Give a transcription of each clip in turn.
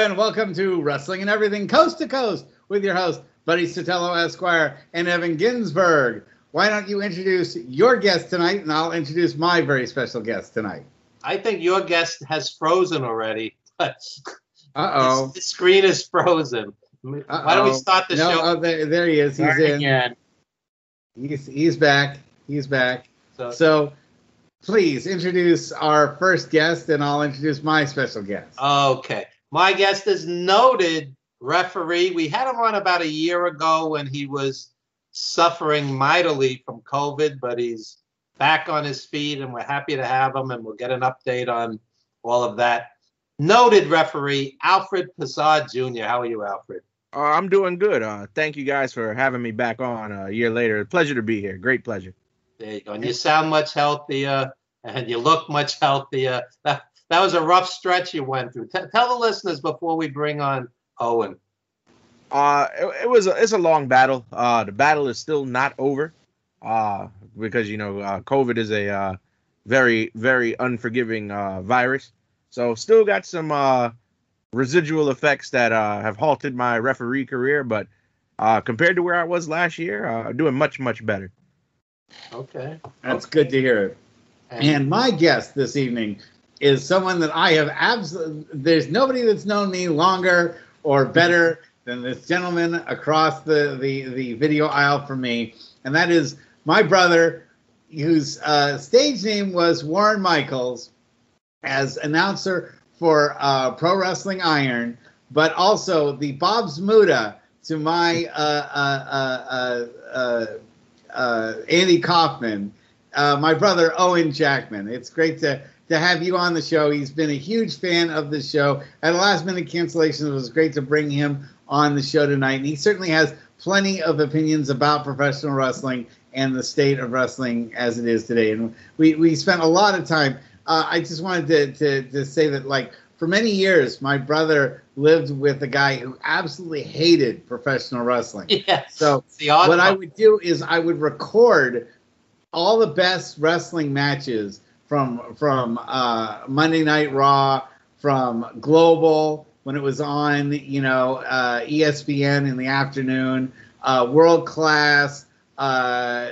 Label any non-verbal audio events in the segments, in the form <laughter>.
and welcome to Wrestling and Everything Coast to Coast with your host, Buddy Sotelo Esquire and Evan Ginsberg. Why don't you introduce your guest tonight, and I'll introduce my very special guest tonight. I think your guest has frozen already. <laughs> Uh oh. <laughs> The screen is frozen. Why don't we start the no, show? Oh, there, there he is. He's Start in. again. He's he's back. He's back. So, So, please introduce our first guest, and I'll introduce my special guest. okay. My guest is noted referee. We had him on about a year ago when he was suffering mightily from COVID, but he's back on his feet, and we're happy to have him, and we'll get an update on all of that. Noted referee Alfred Passad Jr. How are you, Alfred? Uh, I'm doing good. Uh, thank you guys for having me back on a year later. Pleasure to be here. Great pleasure. There you go. And you sound much healthier, and you look much healthier. That, <laughs> that was a rough stretch you went through. T- tell the listeners before we bring on Owen. Uh, it, it was a, it's a long battle. Uh, the battle is still not over. Uh, because you know uh, COVID is a uh, very very unforgiving uh, virus. So still got some uh, residual effects that uh, have halted my referee career, but uh, compared to where I was last year, uh, doing much much better. Okay. That's good to hear. And my guest this evening is someone that I have absolutely, there's nobody that's known me longer or better than this gentleman across the, the, the video aisle from me. And that is my brother, whose uh, stage name was Warren Michaels, as announcer for uh, Pro Wrestling Iron, but also the Bob Zmuda to my uh, uh, uh, uh, Andy Kaufman uh, my brother Owen Jackman. It's great to to have you on the show. He's been a huge fan of the show. At a last minute cancellation, it was great to bring him on the show tonight. And he certainly has plenty of opinions about professional wrestling and the state of wrestling as it is today. And we we spent a lot of time. Uh, I just wanted to, to to say that like for many years, my brother lived with a guy who absolutely hated professional wrestling. <laughs> Yes. So what I would do is I would record all the best wrestling matches from from uh, Monday Night Raw, from Global when it was on, you know, uh, ESPN in the afternoon, uh, World Class, uh,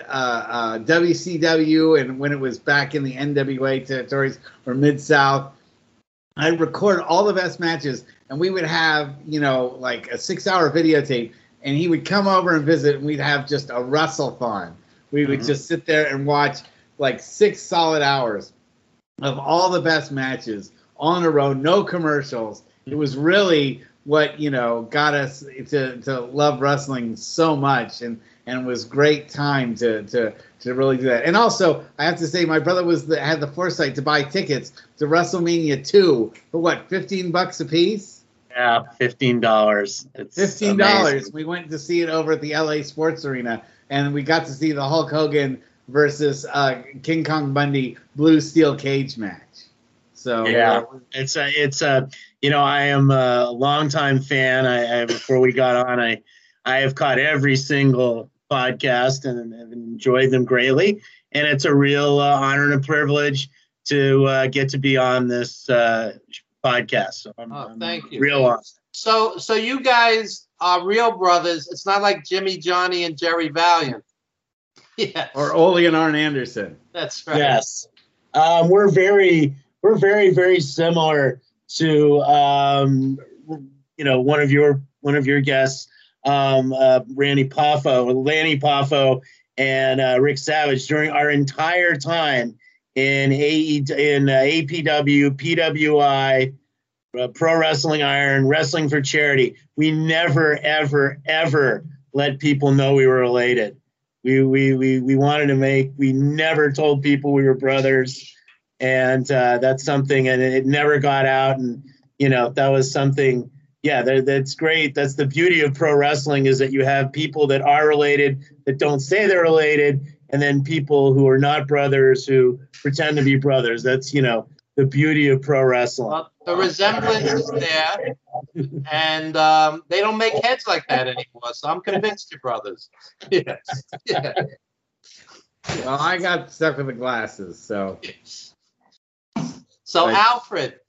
uh, uh, WCW, and when it was back in the NWA territories or Mid South. I'd record all the best matches, and we would have, you know, like a six-hour videotape, and he would come over and visit, and we'd have just a wrestle-thon. We would Mhm. just sit there and watch like six solid hours of all the best matches on a row, no commercials. It was really what you know got us to, to love wrestling so much, and and it was great time to to to really do that. And also, I have to say, my brother was the, had the foresight to buy tickets to WrestleMania two for what fifteen bucks a piece. Yeah, fifteen dollars. Fifteen dollars. We went to see it over at the LA Sports Arena, and we got to see the Hulk Hogan versus uh, King Kong Bundy blue steel cage match. So Yeah. It's a, it's a, you know, I am a longtime fan. I, I before we got on, I, I have caught every single podcast and have enjoyed them greatly. And it's a real uh, honor and a privilege to uh, get to be on this uh, podcast. So I'm, Oh, I'm thank you. real awesome. So so you guys are real brothers. It's not like Jimmy Johnny and Jerry Valiant. <laughs> Yes. or Ole and Arn Anderson. that's right. Yes. Um, we're very, we're very, very similar to, um, you know, one of your, one of your guests, um, uh, Randy Poffo, Lanny Poffo, and uh, Rick Savage during our entire time in AE, in uh, APW, PWI, uh, Pro Wrestling Iron, Wrestling for Charity. We never, ever, ever let people know we were related. We, we, we, we wanted to make, we never told people we were brothers. And uh, that's something, and it never got out. And, you know, that was something, yeah, that, that's great. That's the beauty of pro wrestling is that you have people that are related that don't say they're related, and then people who are not brothers who pretend to be brothers. That's, you know, the beauty of pro wrestling. Well, the resemblance is there, and um, they don't make heads like that anymore. So I'm convinced you're brothers. <laughs> Yes. Yeah. Well, I got stuck with the glasses, so So. Alfred,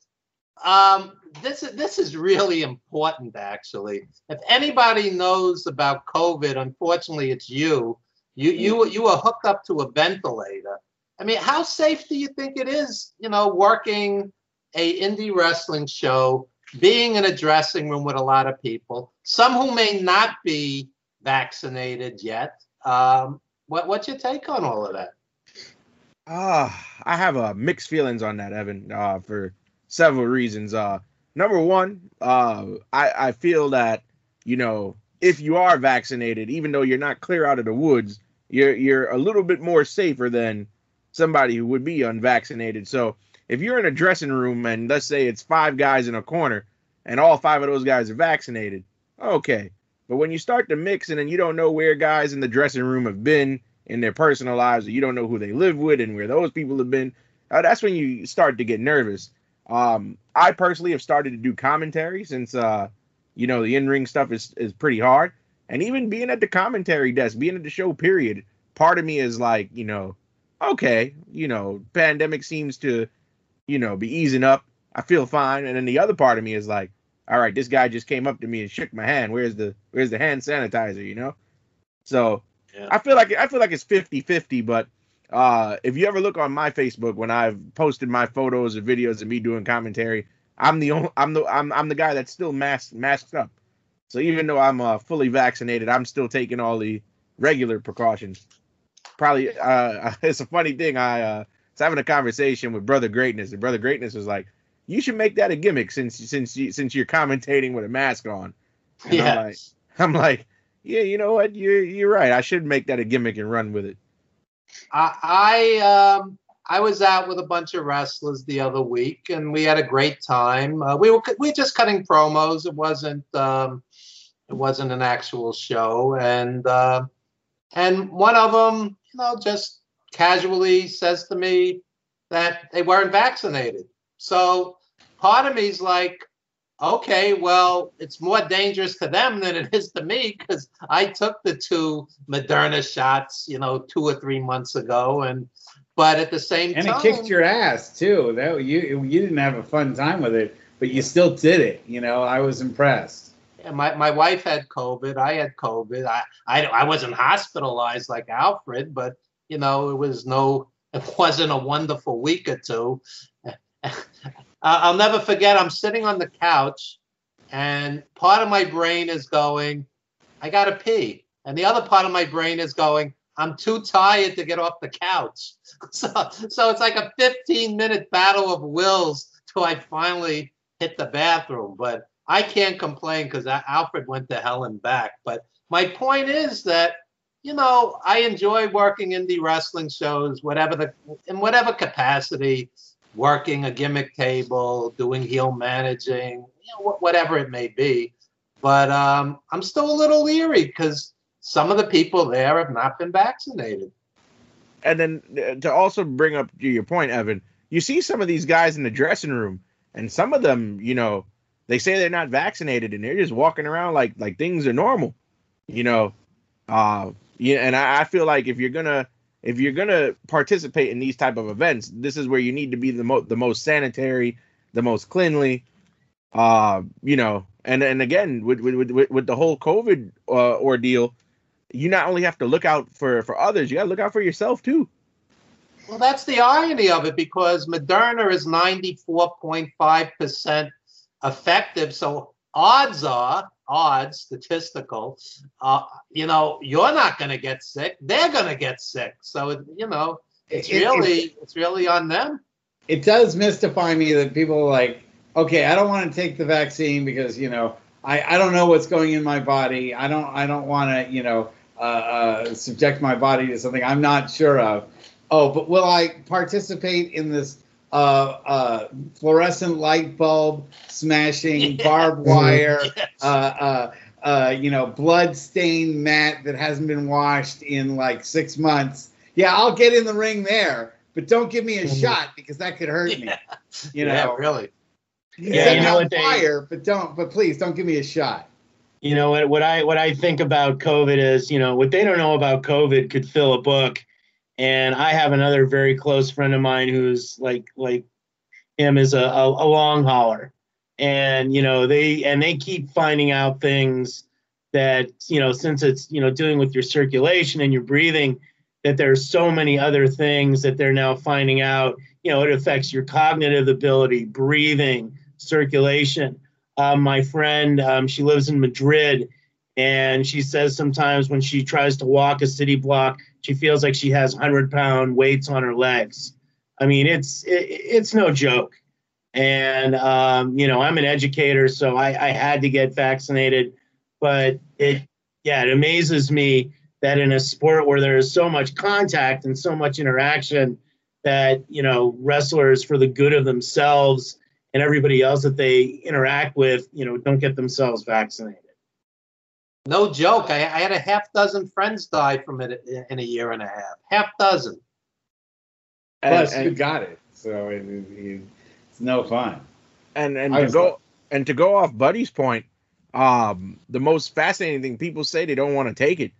Um, this is this is really important, actually. If anybody knows about COVID, unfortunately, it's you. You you you were hooked up to a ventilator. I mean, how safe do you think it is? You know, working a indie wrestling show, being in a dressing room with a lot of people, some who may not be vaccinated yet. Um, what what's your take on all of that? Uh, I have uh, mixed feelings on that, Evan, uh, for several reasons. Uh, number one, uh, I, I feel that, you know, if you are vaccinated, even though you're not clear out of the woods, you're you're a little bit more safer than somebody who would be unvaccinated. So if you're in a dressing room and let's say it's five guys in a corner and all five of those guys are vaccinated, okay. But when you start to mix and you don't know where guys in the dressing room have been in their personal lives, or you don't know who they live with and where those people have been, uh, that's when you start to get nervous. Um, I personally have started to do commentary since uh, you know the in-ring stuff is is pretty hard, and even being at the commentary desk, being at the show, period. Part of me is like, you know, okay, you know, pandemic seems to, you know, be easing up. I feel fine, and then the other part of me is like, all right, this guy just came up to me and shook my hand. Where's the where's the hand sanitizer? You know, so yeah. I feel like I feel like it's 50-50, but uh, if you ever look on my Facebook when I've posted my photos or videos of me doing commentary, I'm the only, I'm the I'm I'm the guy that's still masked masked up. So even though I'm uh, fully vaccinated, I'm still taking all the regular precautions. Probably uh, <laughs> it's a funny thing. I uh, was having a conversation with Brother Greatness, and Brother Greatness was like, "You should make that a gimmick since since you, since you're commentating with a mask on." Yeah. I'm like, I'm like, yeah, you know what? You're you're right. I should make that a gimmick and run with it. I, I um I was out with a bunch of wrestlers the other week, and we had a great time. Uh, we were we were just cutting promos. It wasn't um, it wasn't an actual show, and uh, and one of them, you know, just casually says to me that they weren't vaccinated. So part of me is like, okay, well, it's more dangerous to them than it is to me because I took the two Moderna shots, you know, two or three months ago, and but at the same and time, and it kicked your ass too. That you you didn't have a fun time with it, but you still did it. You know, I was impressed. Yeah, my, my wife had COVID. I had COVID. I, I I wasn't hospitalized like Alfred, but you know, it was no, it wasn't a wonderful week or two. I'll never forget. I'm sitting on the couch, and part of my brain is going, "I gotta pee," and the other part of my brain is going, "I'm too tired to get off the couch." <laughs> So, so it's like a 15 minute battle of wills till I finally hit the bathroom. But I can't complain because Alfred went to hell and back. But my point is that you know I enjoy working indie wrestling shows, whatever the in whatever capacity working a gimmick table, doing heel managing, you know, whatever it may be. But um, I'm still a little leery because some of the people there have not been vaccinated. And then uh, to also bring up your point, Evan, you see some of these guys in the dressing room, and some of them, you know, they say they're not vaccinated, and they're just walking around like like things are normal, you know. Uh, yeah, and I, I feel like if you're gonna if you're gonna participate in these type of events, this is where you need to be the most the most sanitary, the most cleanly. Uh, you know, and and again with with with, with the whole COVID uh, ordeal, you not only have to look out for for others, you got to look out for yourself too. Well, that's the irony of it because Moderna is ninety four point five percent effective, so odds are odds, statistical, uh, you know, you're not going to get sick. They're going to get sick. So, you know, it's it, really it, it's really on them. It does mystify me that people are like, okay, I don't want to take the vaccine because you know I, I don't know what's going in my body. I don't I don't want to you know uh, uh, subject my body to something I'm not sure of. Oh, but will I participate in this uh, uh, fluorescent light bulb smashing, yeah. <laughs> barbed wire, yes. uh, uh, uh, you know, blood stained mat that hasn't been washed in like six months. Yeah, I'll get in the ring there, but don't give me a mm-hmm. shot because that could hurt yeah. me. You know, yeah, really. Yeah, you know fire, but don't, but please don't give me a shot. You know what? What I what I think about COVID is, you know, what they don't know about COVID could fill a book and I have another very close friend of mine who's like like him is a, a, a long hauler. And you know they and they keep finding out things that you know since it's you know doing with your circulation and your breathing that there's so many other things that they're now finding out you know it affects your cognitive ability breathing circulation um, my friend um, she lives in madrid and she says sometimes when she tries to walk a city block she feels like she has 100 pound weights on her legs. I mean it's it, it's no joke. And um, you know i'm an educator so I, I had to get vaccinated. But it yeah it amazes me that in a sport where there is so much contact and so much interaction that you know wrestlers for the good of themselves and everybody else that they interact with you know don't get themselves vaccinated No joke. I, I had a half dozen friends die from it in a year and a half. Half dozen. And, Plus, and- you got it, so it, it, it's no fun. and and to go like- and to go off Buddy's point, um, the most fascinating thing people say they don't want to take it,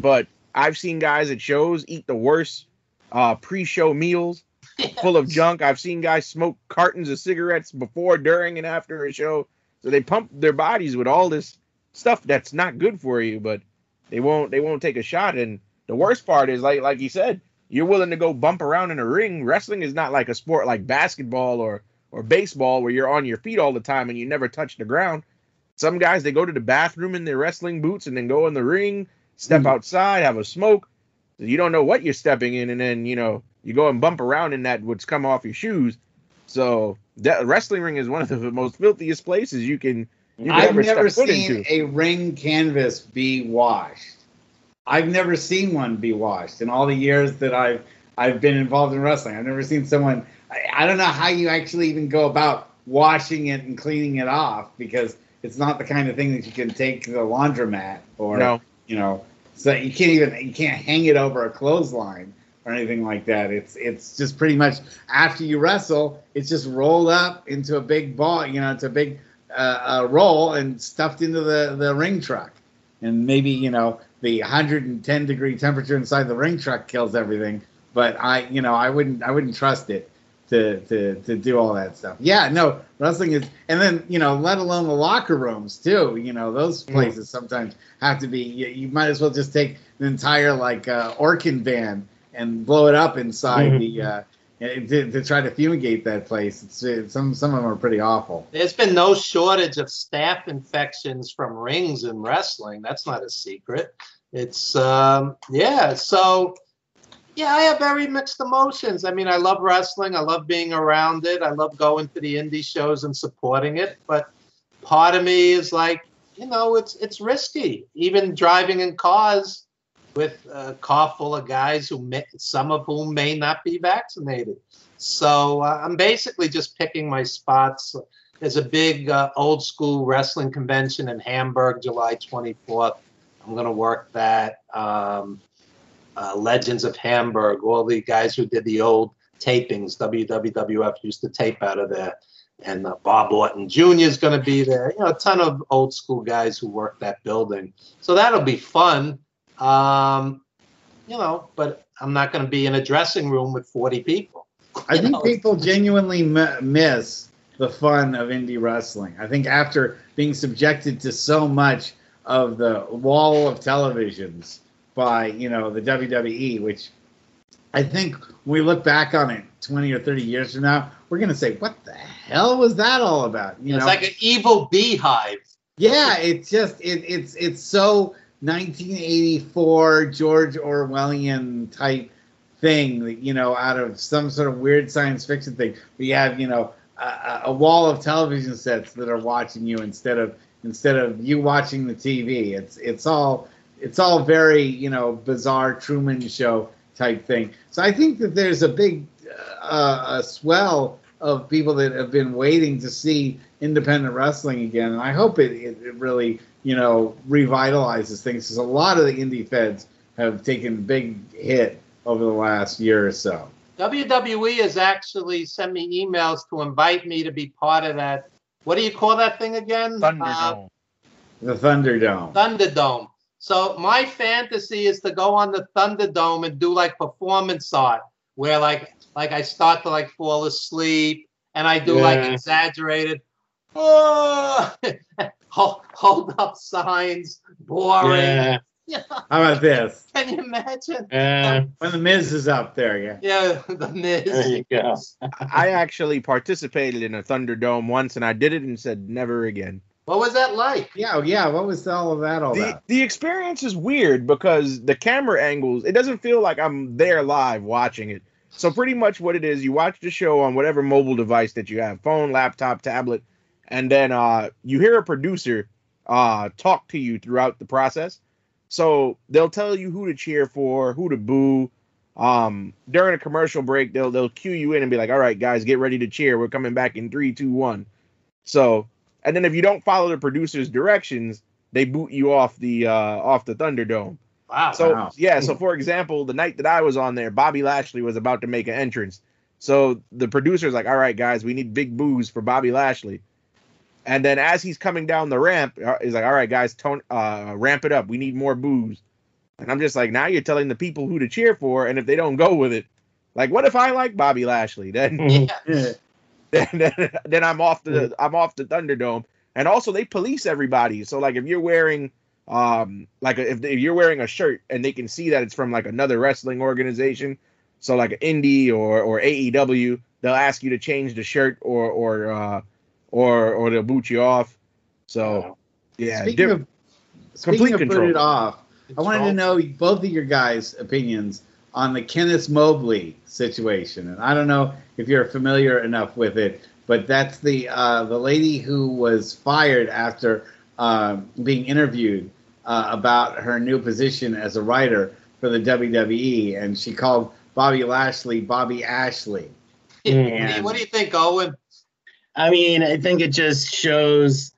but I've seen guys at shows eat the worst uh, pre-show meals <laughs> full of junk. I've seen guys smoke cartons of cigarettes before, during, and after a show. So they pump their bodies with all this stuff that's not good for you, but they won't they won't take a shot. And the worst part is like like you said, you're willing to go bump around in a ring. Wrestling is not like a sport like basketball or or baseball where you're on your feet all the time and you never touch the ground. Some guys they go to the bathroom in their wrestling boots and then go in the ring, step Mhm. outside, have a smoke. You don't know what you're stepping in, and then you know you go and bump around in that what's come off your shoes. So that wrestling ring is one of the most filthiest places you can. I've never seen into. a ring canvas be washed. I've never seen one be washed in all the years that I've I've been involved in wrestling. I've never seen someone. I, I don't know how you actually even go about washing it and cleaning it off because it's not the kind of thing that you can take to the laundromat or No, you know. So you can't even you can't hang it over a clothesline or anything like that. It's it's just pretty much after you wrestle, it's just rolled up into a big ball. You know, it's a big uh, uh, roll and stuffed into the the ring truck. And maybe you know the 110 degree temperature inside the ring truck kills everything. But I you know I wouldn't I wouldn't trust it to to to do all that stuff. Yeah, no, wrestling is, and then you know, let alone the locker rooms too. You know, those places sometimes have to be. You, you might as well just take an entire like uh, Orkin van and blow it up inside Mhm. the uh, to, to try to fumigate that place. It's, it's some some of them are pretty awful. There's been no shortage of staph infections from rings in wrestling. That's not a secret. It's um, yeah. So yeah, I have very mixed emotions. I mean, I love wrestling. I love being around it. I love going to the indie shows and supporting it. But part of me is like, you know, it's it's risky. Even driving in cars with a car full of guys who may, some of whom may not be vaccinated. So uh, I'm basically just picking my spots. There's a big uh, old school wrestling convention in Hamburg, July 24th. I'm going to work that. Um, uh, Legends of Hamburg, all the guys who did the old tapings, WWF used to tape out of there. And uh, Bob Orton Jr. is going to be there. You know, a ton of old school guys who work that building. So that'll be fun. Um, you know, but I'm not going to be in a dressing room with 40 people. I think <laughs> know, people genuinely m- miss the fun of indie wrestling. I think after being subjected to so much of the wall of televisions by you know the WWE, which I think when we look back on it 20 or 30 years from now, we're gonna say, "What the hell was that all about?" You know it's know, like an evil beehive. yeah, it's just it, it's it's so 1984 George Orwellian type thing, you know, out of some sort of weird science fiction thing. We have, you know, a, a wall of television sets that are watching you instead of instead of you watching the TV. It's it's all it's all very you know bizarre Truman Show type thing. So I think that there's a big uh, a swell of people that have been waiting to see independent wrestling again, and I hope it, it, it really you know revitalizes things because a lot of the indie feds have taken a big hit over the last year or so. WWE has actually sent me emails to invite me to be part of that. What do you call that thing again? Uh, Thunderdome. The Thunderdome. Thunderdome. So my fantasy is to go on the Thunderdome and do like performance art, where like like I start to like fall asleep, and I do like exaggerated. Oh, <laughs> hold, hold up signs, boring. Yeah. Yeah. <laughs> How about this? Can you imagine? Yeah. When the Miz is up there, yeah. Yeah, <laughs> the Miz. There you go. I actually participated in a Thunderdome once, and I did it and said never again. What was that like? Yeah, yeah. What was all of that all The, about? the experience is weird because the camera angles, it doesn't feel like I'm there live watching it. So pretty much what it is, you watch the show on whatever mobile device that you have, phone, laptop, tablet, and then uh, you hear a producer uh, talk to you throughout the process. So they'll tell you who to cheer for, who to boo. Um, during a commercial break, they'll they'll cue you in and be like, "All right, guys, get ready to cheer. We're coming back in three, two, one." So, and then if you don't follow the producer's directions, they boot you off the uh, off the Thunderdome. Wow. So Wow. yeah, so for example, the night that I was on there, Bobby Lashley was about to make an entrance. So the producer's like, "All right, guys, we need big boos for Bobby Lashley." And then as he's coming down the ramp, uh, he's like, "All right, guys, tone, uh, ramp it up. We need more boos." And I'm just like, now you're telling the people who to cheer for, and if they don't go with it, like, what if I like Bobby Lashley? Then <laughs> <laughs> yeah. then, then, then I'm off the I'm off the Thunderdome. And also they police everybody. So like if you're wearing um like if, if you're wearing a shirt and they can see that it's from like another wrestling organization, so like an indie or or AEW, they'll ask you to change the shirt or or uh or or they'll boot you off. So yeah, Speaking diff- of speaking complete of put it off, I wanted to know both of your guys' opinions on the Kenneth Mobley situation, and I don't know if you're familiar enough with it, but that's the uh, the lady who was fired after uh, being interviewed uh, about her new position as a writer for the WWE, and she called Bobby Lashley Bobby Ashley. What do you- what do you think, Owen? I mean, I think it just shows,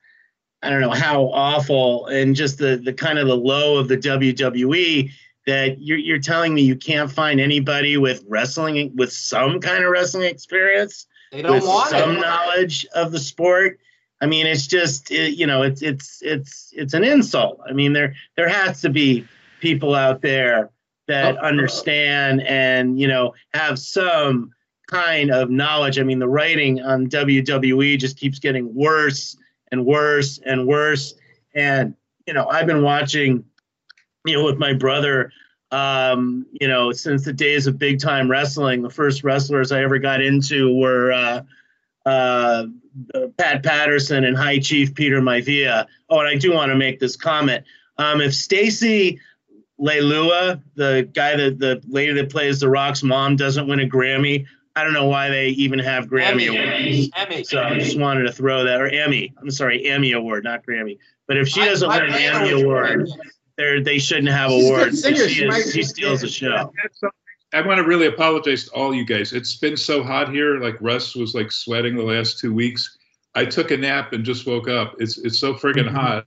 I don't know how awful and just the the kind of the low of the WWE that you're you're telling me you can't find anybody with wrestling with some kind of wrestling experience They don't want some it. knowledge of the sport. I mean, it's just it, you know, it's it's it's it's an insult. I mean, there there has to be people out there that Oh. Uh, understand and you know have some kind of knowledge. I mean, the writing on WWE just keeps getting worse and worse and worse. And you know, I've been watching, you know, with my brother, um, you know, since the days of big time wrestling. The first wrestlers I ever got into were uh, uh, Pat Patterson and High Chief Peter Maivia. Oh, and I do want to make this comment. Um, if Stacey Leilua, the guy that the lady that plays The Rock's mom, doesn't win a Grammy, I don't know why they even have Grammy awards. Emmy. Emmy. So I just wanted to throw that, or Emmy. I'm sorry, Emmy award, not Grammy. But if she I- doesn't I win an Emmy award, Grammy. they're, they shouldn't have She's a good awards. She, She is- she steals the show. I want to really apologize to all you guys. It's been so hot here. Like Russ was like sweating the last two weeks. I took a nap and just woke up. It's it's so friggin' hot.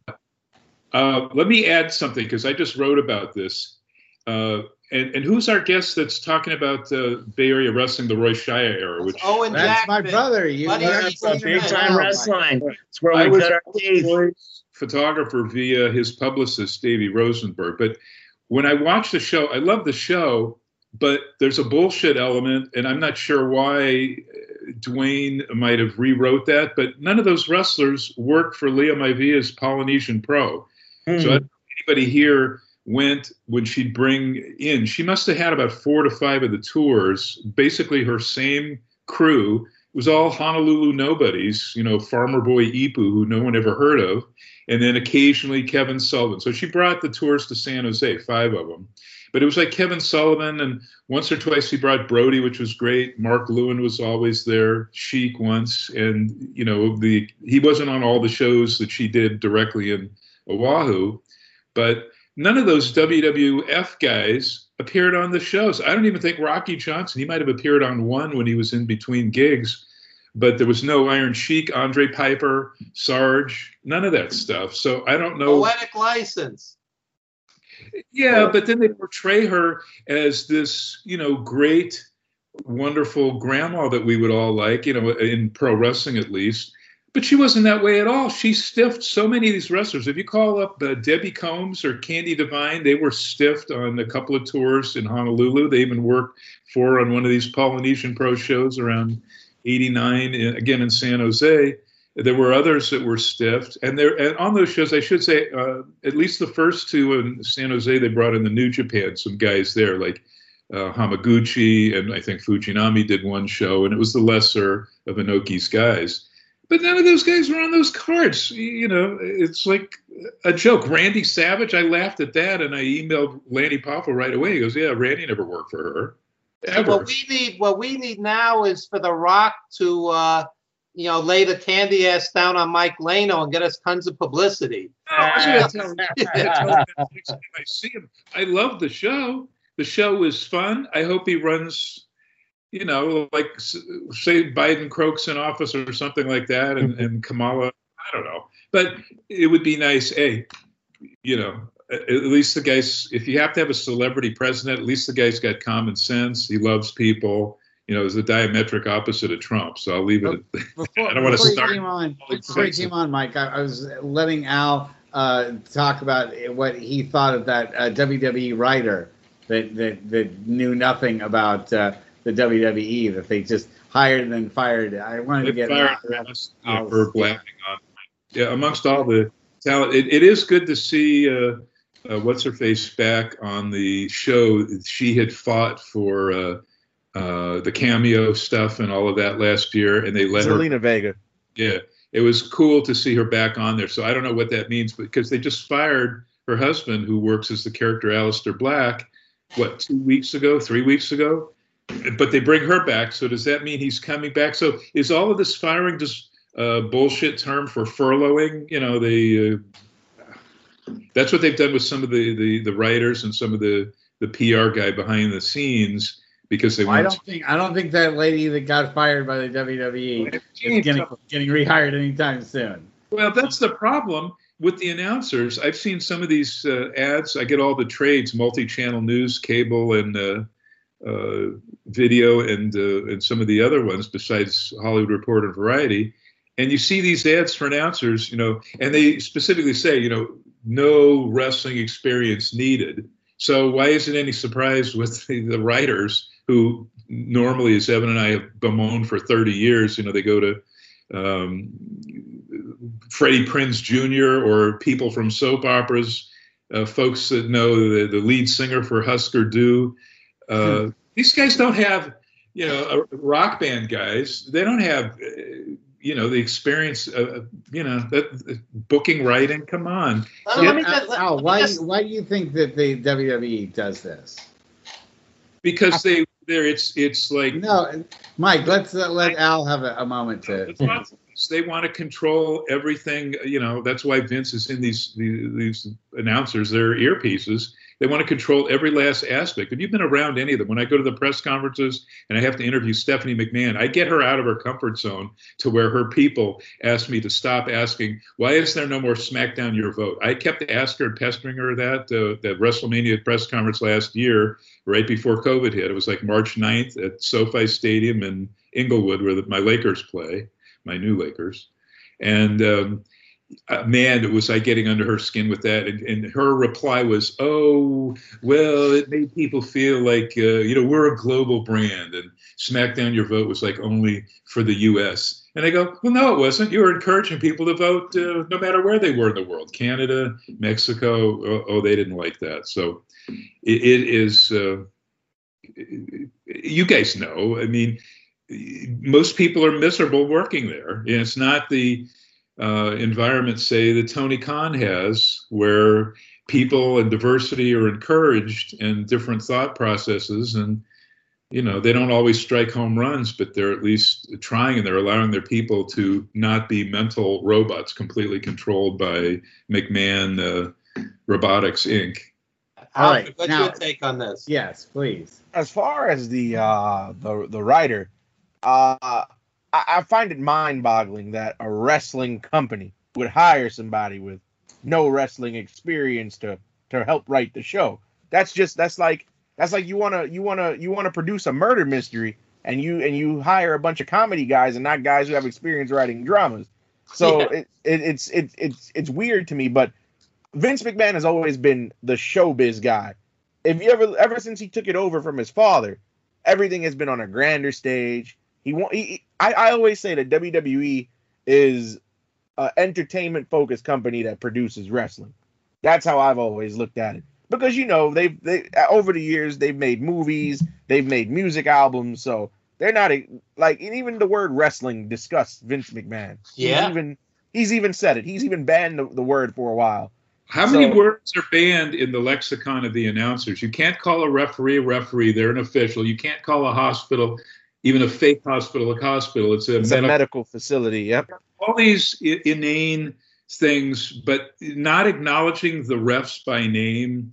Uh, let me add something because I just wrote about this. Uh, and and who's our guest that's talking about uh, Bay Area wrestling, the Roy Shire era? Which Owen That's my brother. You Buddy, learned he's from a Big time wrestling. It's where I we was cut our teeth. Photographer via his publicist Davey Rosenberg. But when I watch the show, I love the show, but there's a bullshit element, and I'm not sure why uh, Dwayne might have rewrote that. But none of those wrestlers worked for Lia Maivia's Polynesian Pro. So I don't know anybody here went when she'd bring in. She must have had about four to five of the tours. Basically, her same crew it was all Honolulu nobodies. You know, Farmer Boy Ipu, who no one ever heard of, and then occasionally Kevin Sullivan. So she brought the tours to San Jose, five of them. But it was like Kevin Sullivan, and once or twice he brought Brody, which was great. Mark Lewin was always there. Sheik once, and you know the he wasn't on all the shows that she did directly in Oahu, but none of those WWF guys appeared on the shows. I don't even think Rocky Johnson, he might have appeared on one when he was in between gigs, but there was no Iron Sheik, Andre Piper, Sarge, none of that stuff. So I don't know. Poetic license. Yeah, but then they portray her as this, you know, great, wonderful grandma that we would all like, you know, in pro wrestling at least. But she wasn't that way at all. She stiffed so many of these wrestlers. If you call up uh, Debbie Combs or Candi Devine, they were stiffed on a couple of tours in Honolulu. They even worked for on one of these Polynesian pro shows around '89 again in San Jose. There were others that were stiffed, and there and on those shows, I should say, uh, at least the first two in San Jose, they brought in the New Japan, some guys there like uh, Hamaguchi and I think Fujinami did one show, and it was the lesser of Inoki's guys. But none of those guys were on those cards. You know, it's like a joke. Randy Savage, I laughed at that, and I emailed Lanny Poffo right away. He goes, "Yeah, Randy never worked for her." Ever. What we need, what we need now, is for The Rock to, uh, you know, lay the candy ass down on Mike Lano and get us tons of publicity. I was gonna tell him- I tell him that next time I see him. I love the show. The show is fun. I hope he runs, you know, like say Biden croaks in office or something like that, and, and Kamala. I don't know, but it would be nice. Hey, you know, at at least the guy's. If you have to have a celebrity president, at least the guy's got common sense. He loves people. You know, is the diametric opposite of Trump. So I'll leave it. At, Before, <laughs> I don't wanna before you start came on, before you came on, Mike, I, I was letting Al uh, talk about what he thought of that uh, WWE writer that, that that knew nothing about uh, the WWE that they just hired and then fired. I wanted to get fired Al- us, Al- uh, for blabbing on. Yeah, amongst all the talent, it, it is good to see uh, uh, what's her face back on the show. She had fought for uh, uh, the cameo stuff and all of that last year, and they let her. Zelina Vega. Yeah, it was cool to see her back on there. So I don't know what that means, because they just fired her husband, who works as the character Aleister Black, what two weeks ago, three weeks ago. But they bring her back. So does that mean he's coming back? So is all of this firing just a bullshit term for furloughing? You know, they. Uh, that's what they've done with some of the, the the writers and some of the the PR guy behind the scenes because they want I don't think I don't think that lady that got fired by the WWE is getting getting rehired anytime soon. Well, that's the problem with the announcers. I've seen some of these uh, ads. I get all the trades, multi-channel news, cable, and uh, video, and uh, and some of the other ones besides Hollywood Reporter and Variety. And you see these ads for announcers, you know, and they specifically say, you know, no wrestling experience needed. So why is it any surprise with the, <laughs> the writers who normally, as Evan and I have bemoaned for 30 years, you know, they go to um, Freddie Prinze Jr. or people from soap operas, uh, folks that know the, the lead singer for Husker Du. Uh, These guys don't have, you know, a rock band guys. They don't have, uh, you know, the experience. Of, you know, that booking, writing. Come on. Let Yeah, me Al, just- let Al, why just- why do you think that the WWE does this? because they there it's it's like No, Mike, let's uh, let Al have a, a moment to. They want to control everything. You know, that's why Vince is in these these, these announcers. Their earpieces. They want to control every last aspect. If you've been around any of them, when I go to the press conferences and I have to interview Stephanie McMahon, I get her out of her comfort zone to where her people ask me to stop asking, "Why is there no more SmackDown Your Vote?" I kept asking her and pestering her that uh, that WrestleMania press conference last year, right before COVID hit. It was like March 9th at SoFi Stadium in Inglewood, where the, my Lakers play my new Lakers. And um, uh, man, was like getting under her skin with that. And, and her reply was, "Oh, well, it made people feel like uh, you know we're a global brand, and SmackDown Your Vote was like only for the U.S." And I go, "Well, no, it wasn't. You were encouraging people to vote uh, no matter where they were in the world, Canada, Mexico. Oh, oh they didn't like that. So it, it is. Uh, you guys know. I mean, most people are miserable working there. And it's not the uh, environment, say, that Tony Khan has, where people and diversity are encouraged and different thought processes. And, you know, they don't always strike home runs, but they're at least trying and they're allowing their people to not be mental robots completely controlled by McMahon uh, Robotics Inc. All Alfred, right, what's now- your take on this? Yes, please. as far as the uh the the writer, uh I, I find it mind-boggling that a wrestling company would hire somebody with no wrestling experience to to help write the show. That's just that's like that's like you wanna you wanna you wanna produce a murder mystery and you and you hire a bunch of comedy guys and not guys who have experience writing dramas. So Yeah. it, it it's it, it's it's weird to me, but Vince McMahon has always been the showbiz guy. If you ever ever since he took it over from his father, everything has been on a grander stage. He want he, he- I, I always say that WWE is an entertainment focused company that produces wrestling. That's how I've always looked at it. Because you know they've they over the years they've made movies, they've made music albums, so they're not a, like and even the word wrestling disgusts Vince McMahon. Yeah. He's even he's even said it. He's even banned the, the word for a while. How many words are banned in the lexicon of the announcers? You can't call a referee a referee; they're an official. You can't call a hospital, even a fake hospital, a hospital. It's a It's a medical. medical facility. Yep. all these i- inane things, but not acknowledging the refs by name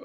uh,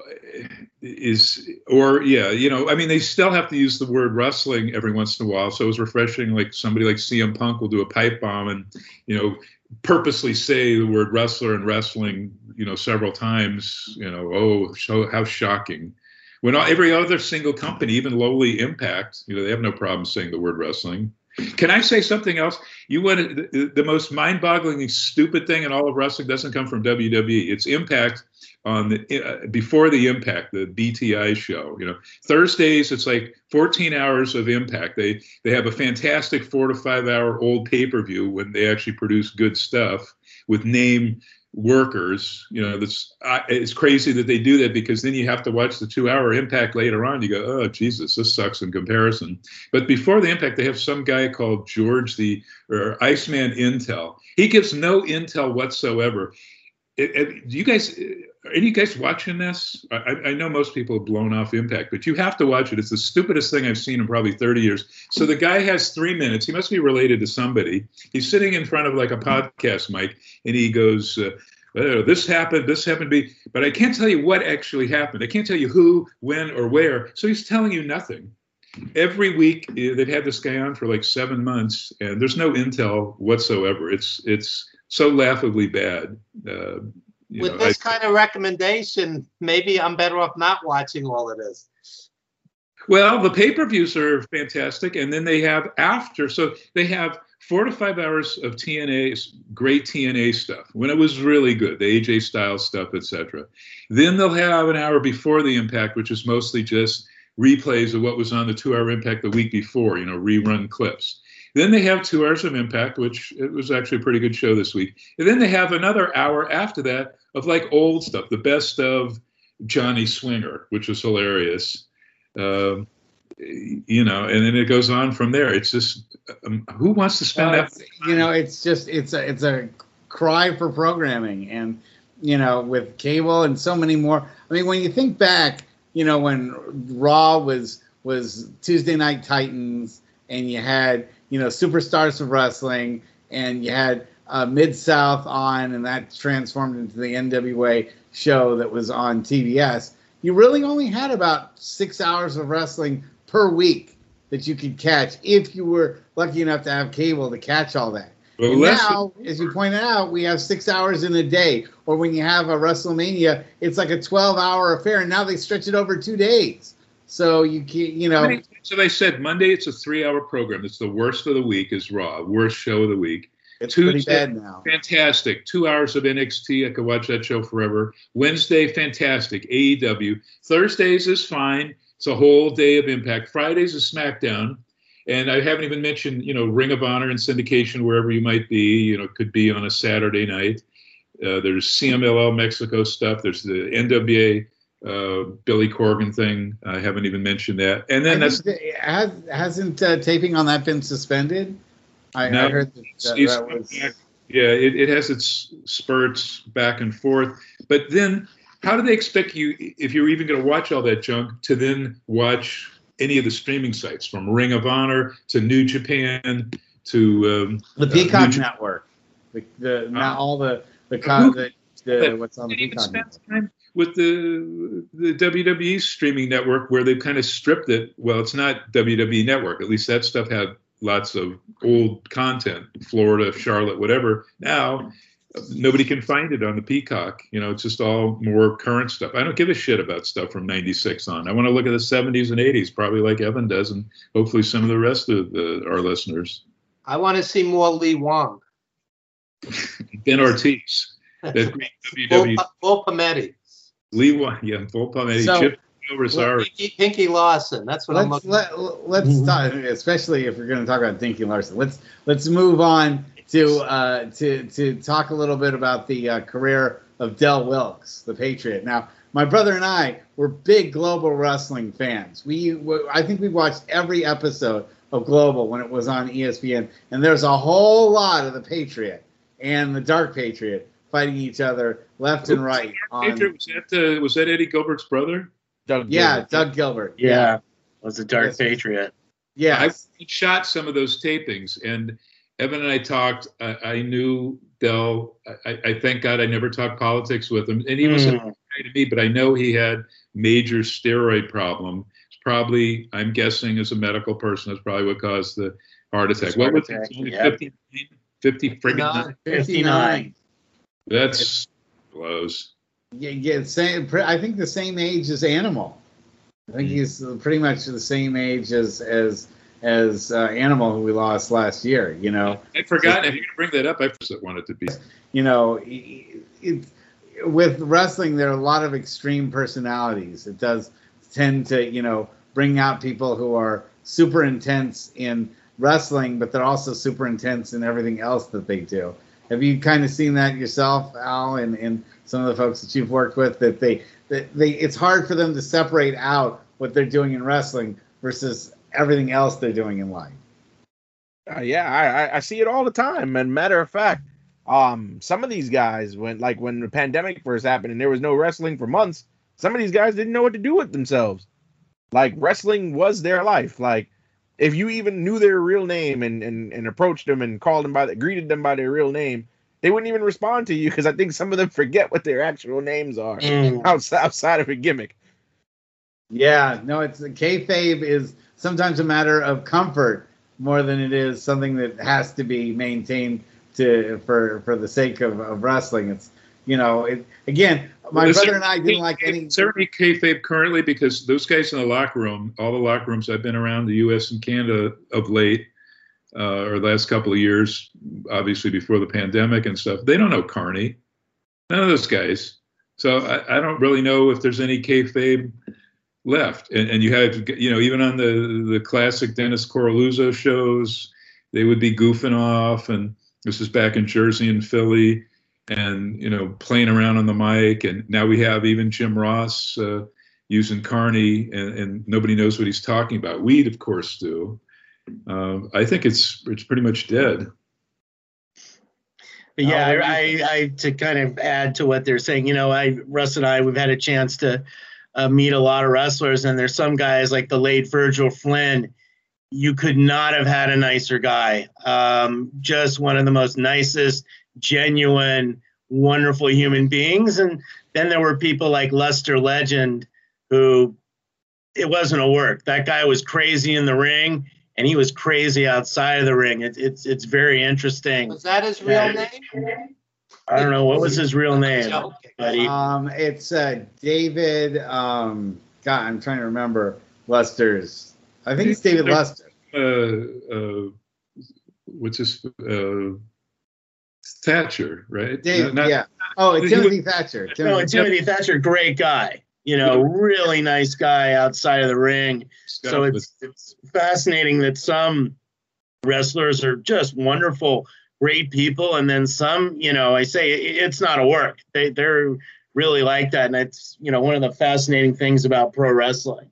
is, or yeah, you know, I mean, they still have to use the word wrestling every once in a while. So it was refreshing. Like somebody like CM Punk will do a pipe bomb and, you know, purposely say the word wrestler and wrestling, you know, several times. You know, oh, so how shocking. When all, every other single company, even lowly Impact, you know, they have no problem saying the word wrestling. Can I say something else? You want the, the most mind-bogglingly stupid thing in all of wrestling doesn't come from WWE. It's Impact on the uh, before the Impact, the BTI show. You know, Thursdays it's like 14 hours of Impact. They they have a fantastic four to five hour old pay-per-view when they actually produce good stuff with name workers. You know, it's crazy that they do that because then you have to watch the two-hour Impact later on. You go, oh Jesus, this sucks in comparison. But before the Impact, they have some guy called George the or Iceman Intel. He gives no intel whatsoever. It, it, do you guys? Are any guys watching this? I, I know most people have blown off Impact, but you have to watch it. It's the stupidest thing I've seen in probably 30 years. So the guy has three minutes. He must be related to somebody. He's sitting in front of like a podcast mic, and he goes, uh, "Oh, "This happened. This happened to be," but I can't tell you what actually happened. I can't tell you who, when, or where. So he's telling you nothing. Every week eh, they've had this guy on for like seven months, and there's no intel whatsoever. It's it's so laughably bad. Uh, With know, this I- kind of recommendation, maybe I'm better off not watching all of this. Well, the pay per views are fantastic. And then they have after, so they have four to five hours of TNA, great TNA stuff when it was really good, the AJ Styles stuff, etc. Then they'll have an hour before the impact, which is mostly just replays of what was on the two hour impact the week before, you know, rerun clips. Then they have two hours of impact, which it was actually a pretty good show this week. And then they have another hour after that of like old stuff, the best of Johnny Swinger, which was hilarious. Um, you know, and then it goes on from there. It's just um, who wants to spend Well, that? you know, it's just it's a it's a cry for programming, and you know, with cable and so many more. I mean, when you think back, you know, when Raw was was Tuesday Night Titans, and you had you know superstars of wrestling, and you had uh, Mid South on, and that transformed into the NWA show that was on TBS. You really only had about six hours of wrestling per week that you could catch if you were lucky enough to have cable to catch all that. Well, And now, as you pointed out, we have six hours in a day. Or when you have a WrestleMania, it's like a 12 hour affair, and now they stretch it over two days. So you can't, you know, so they said Monday it's a three-hour program. It's the worst of the week is Raw, worst show of the week. it's pretty Tuesday- bad now. Fantastic. Two hours of NXT. I could watch that show forever. Wednesday, fantastic. AEW. Thursdays is fine. It's a whole day of impact. Fridays is SmackDown. And I haven't even mentioned, you know, Ring of Honor and syndication wherever you might be. You know, it could be on a Saturday night. Uh, there's CMLL Mexico stuff. There's the NWA uh, Billy Corgan thing. I haven't even mentioned that. And then I that's think has, hasn't uh, taping on that been suspended? I, No, I heard that, that, that was. back. yeah, it, it has its spurts back and forth. But then, how do they expect you, if you're even going to watch all that junk, to then watch any of the streaming sites from Ring of Honor to New Japan to um, The uh, Peacock New- Network. The, the, Uh, not all the, the, who- con, the, the what's on the Did you even Peacock spend Network. time with the the WWE streaming network where they've kind of stripped it? Well, it's not WWE Network. At least that stuff had lots of old content, Florida, Charlotte, whatever. Now nobody can find it on the Peacock. You know, it's just all more current stuff. I don't give a shit about stuff from '96 on. I want to look at the '70s and '80s, probably like Evan does, and hopefully some of the rest of the, our listeners. I want to see more Lee Wong. <laughs> Ben Ortiz, <laughs> that great WWE. Lee, Wa- yeah, Bull Palmetti, So- Chip Rosario. Pinky, Pinky Lawson. That's what I'm let's looking. let, let's Mhm. talk, especially if we're going to talk about Dinky Larson. Let's let's move on to uh, to to talk a little bit about the uh, career of Del Wilkes, the Patriot. Now, my brother and I were big Global Wrestling fans. We I think we watched every episode of Global when it was on ESPN, and there's a whole lot of the Patriot and the Dark Patriot fighting each other left and right. On, Patriot, was that uh, was that Eddie Gilbert's brother? Doug yeah, Gilbert. Doug Gilbert. Yeah, was a Dark Yes. Patriot. yeah. I shot some of those tapings, and Evan and I talked. I, I knew Del. I, I thank God I never talked politics with him, and he was a Mm. guy to me. But I know he had major steroid problem. It's probably, I'm guessing, as a medical person, that's probably what caused the heart attack. Heart what was attack, it? yeah. 50, 50 friggin' nine? 59. That's blows. Yeah, yeah, same. I think the same age as Animal. I think he's pretty much the same age as as as uh, Animal, who we lost last year. You know, I forgot. If you're gonna bring that up, I just wanted to be. you know, it, with wrestling, there are a lot of extreme personalities. It does tend to, you know, bring out people who are super intense in wrestling, but they're also super intense in everything else that they do. Have you kind of seen that yourself, Al, and, and some of the folks that you've worked with? That they that they it's hard for them to separate out what they're doing in wrestling versus everything else they're doing in life. Uh, yeah, I, I- I see it all the time. And matter of fact, um, some of these guys, when like when the pandemic first happened and there was no wrestling for months, some of these guys didn't know what to do with themselves. Like wrestling was their life. Like if you even knew their real name and and, and approached them and called them by the, greeted them by their real name, they wouldn't even respond to you because I think some of them <laughs> forget what their actual names are Mm. outside outside of a gimmick. Yeah, no, it's kayfabe is sometimes a matter of comfort more than it is something that has to be maintained to for for the sake of, of wrestling. It's you know, it, again, my Is brother and I didn't like any. Is there any kayfabe currently? Because those guys in the locker room, all the locker rooms I've been around the U.S. and Canada of late, uh, or the last couple of years, obviously before the pandemic and stuff, they don't know carny. None of those guys. So I, I don't really know if there's any kayfabe left. And, and you had, you know, even on the the classic Dennis Coraluzzo shows, they would be goofing off, and this is back in Jersey and Philly and you know playing around on the mic and now we have even jim ross uh, using carny and, and nobody knows what he's talking about we'd of course do um, i think it's it's pretty much dead yeah, I, I, I to kind of add to what they're saying, you know, I Russ and I we've had a chance to uh, meet a lot of wrestlers, and there's some guys like the late Virgil Flynn. You could not have had a nicer guy. Um, just one of the most nicest, genuine, wonderful human beings. And then there were people like Lester Legend, who it wasn't a work. That guy was crazy in the ring, and he was crazy outside of the ring. It, it's it's very interesting. Was that his real Yeah. name? I don't know what was his real name, Joking. but he, Um, it's uh, David. Um, God, I'm trying to remember Lester's. I think it's David Lester. uh, uh, what's his uh, thatcher right Dave, Not- yeah. Oh, it's Timothy Thatcher. no, Timothy, Timothy Thatcher, great guy. You know, really nice guy outside of the ring. So it's it's fascinating that some wrestlers are just wonderful, great people, and then some, you know, I say it- it's not a work. They they're really like that, and it's you know one of the fascinating things about pro wrestling.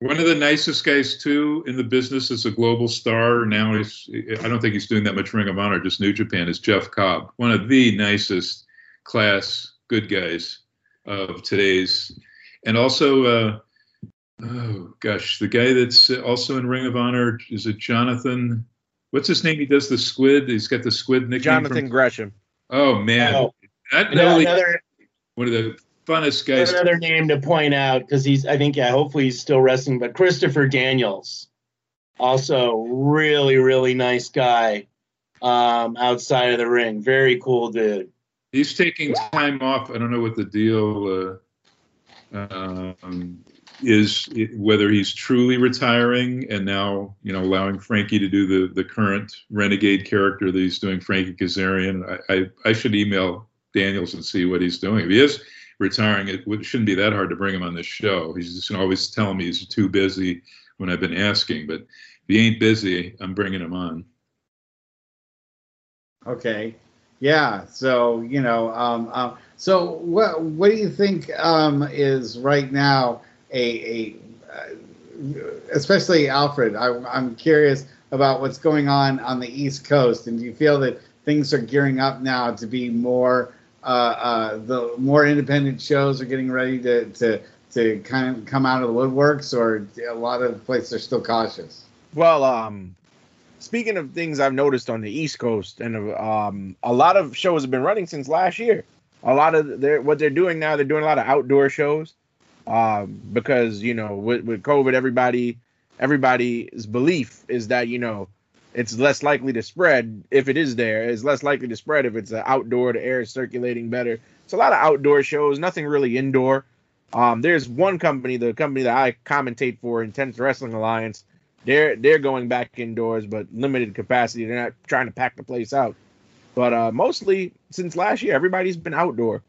One of the nicest guys too in the business is a global star. Now he's I don't think he's doing that much Ring of Honor, just New Japan. Is Jeff Cobb, one of the nicest class good guys of today's, and also uh, oh gosh, the guy that's also in Ring of Honor is it Jonathan? What's his name? He does the squid. He's got the squid nickname. Jonathan From, Gresham. oh man, Oh, Another, only another one of the another name to point out because he's I think yeah hopefully he's still wrestling, but Christopher Daniels, also really really nice guy, um, outside of the ring, very cool dude. He's taking time off. I don't know what the deal uh, um, is, whether he's truly retiring and now, you know, allowing Frankie to do the, the current renegade character that he's doing, Frankie Kazarian. I, I, I should email Daniels and see what he's doing. If he is retiring, it shouldn't be that hard to bring him on this show. He's just always telling me he's too busy when I've been asking. But if he ain't busy, I'm bringing him on. Okay. Yeah. So you know, um, uh, so what what do you think um, is right now a a uh, especially Alfred? I, I'm curious about what's going on on the East Coast, and do you feel that things are gearing up now to be more uh, uh, the more independent shows are getting ready to to to kind of come out of the woodworks, or a lot of places are still cautious? Well, um, speaking of things I've noticed on the East Coast, and um, a lot of shows have been running since last year. A lot of their what they're doing now, they're doing a lot of outdoor shows, um, because you know with, with COVID, everybody everybody's belief is that you know it's less likely to spread if it is there. It's less likely to spread if it's outdoor. The air is circulating better. It's a lot of outdoor shows, nothing really indoor. Um, there's one company, the company that I commentate for, Intense Wrestling Alliance. They're they're going back indoors, but limited capacity. They're not trying to pack the place out. But uh, mostly since last year, everybody's been outdoor.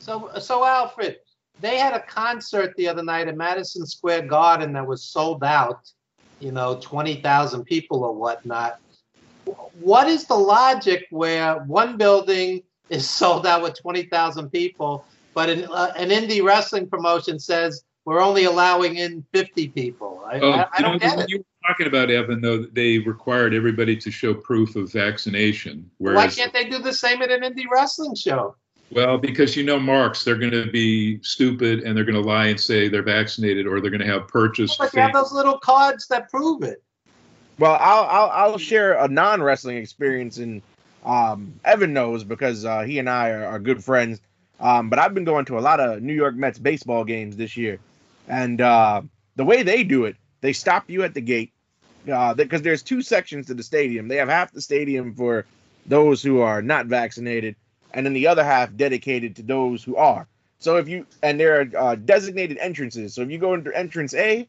So, so Alfred, they had a concert the other night at Madison Square Garden that was sold out. You know, twenty thousand people or whatnot. What is the logic where one building is sold out with twenty thousand people, but an, uh, an indie wrestling promotion says we're only allowing in fifty people? I, Oh, I, I don't know, get it. You were talking about Evan, though, they required everybody to show proof of vaccination. Why can't they do the same at an indie wrestling show? Well, because you know, marks, they're going to be stupid and they're going to lie and say they're vaccinated, or they're going to have purchased. But you have those little cards that prove it. Well, I'll I'll, I'll share a non wrestling experience, and um, Evan knows because uh, he and I are, are good friends. Um, but I've been going to a lot of New York Mets baseball games this year, and uh, the way they do it, they stop you at the gate because there's two sections to the stadium. They have half the stadium for those who are not vaccinated, and then the other half dedicated to those who are. So if you and there are uh, designated entrances. So if you go into entrance A,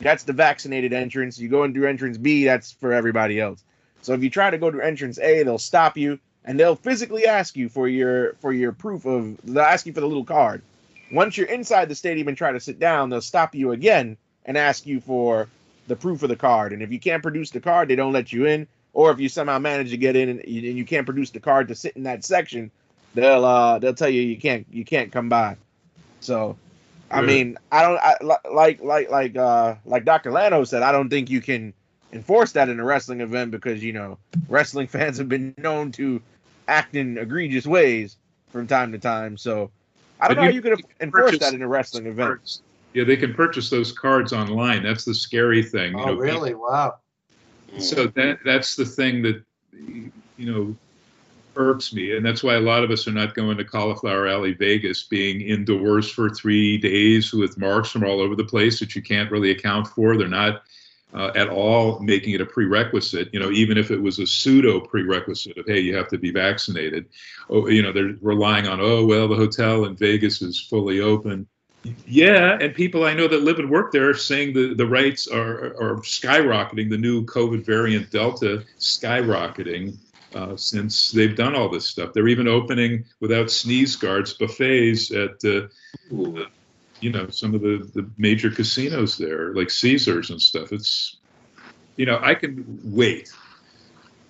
that's the vaccinated entrance. You go into entrance B, that's for everybody else. So if you try to go to entrance A, they'll stop you and they'll physically ask you for your for your proof of they'll ask you for the little card. Once you're inside the stadium and try to sit down, they'll stop you again and ask you for the proof of the card. And if you can't produce the card, they don't let you in. Or if you somehow manage to get in and you, and you can't produce the card to sit in that section, they'll uh they'll tell you you can't you can't come by. So I Yeah. mean, I don't I, like like like uh like Dr. Lano said, I don't think you can enforce that in a wrestling event because you know wrestling <laughs> fans have been known to act in egregious ways from time to time. So I don't But know how you you could enforce that in a wrestling event. Cards. Yeah, they can purchase those cards online. That's the scary thing. you Oh, know. really? Wow. So that that's the thing that you know irks me, and that's why a lot of us are not going to Cauliflower Alley, Vegas, being indoors for three days with marks from all over the place that you can't really account for. They're not uh, at all making it a prerequisite. You know, even if it was a pseudo prerequisite of hey, you have to be vaccinated. Oh, you know, they're relying on oh well, the hotel in Vegas is fully open. Yeah, and people I know that live and work there are saying the, the rates are, are skyrocketing. The new COVID variant Delta skyrocketing uh, since they've done all this stuff. They're even opening without sneeze guards buffets at uh, you know some of the the major casinos there, like Caesars and stuff. It's you know I can wait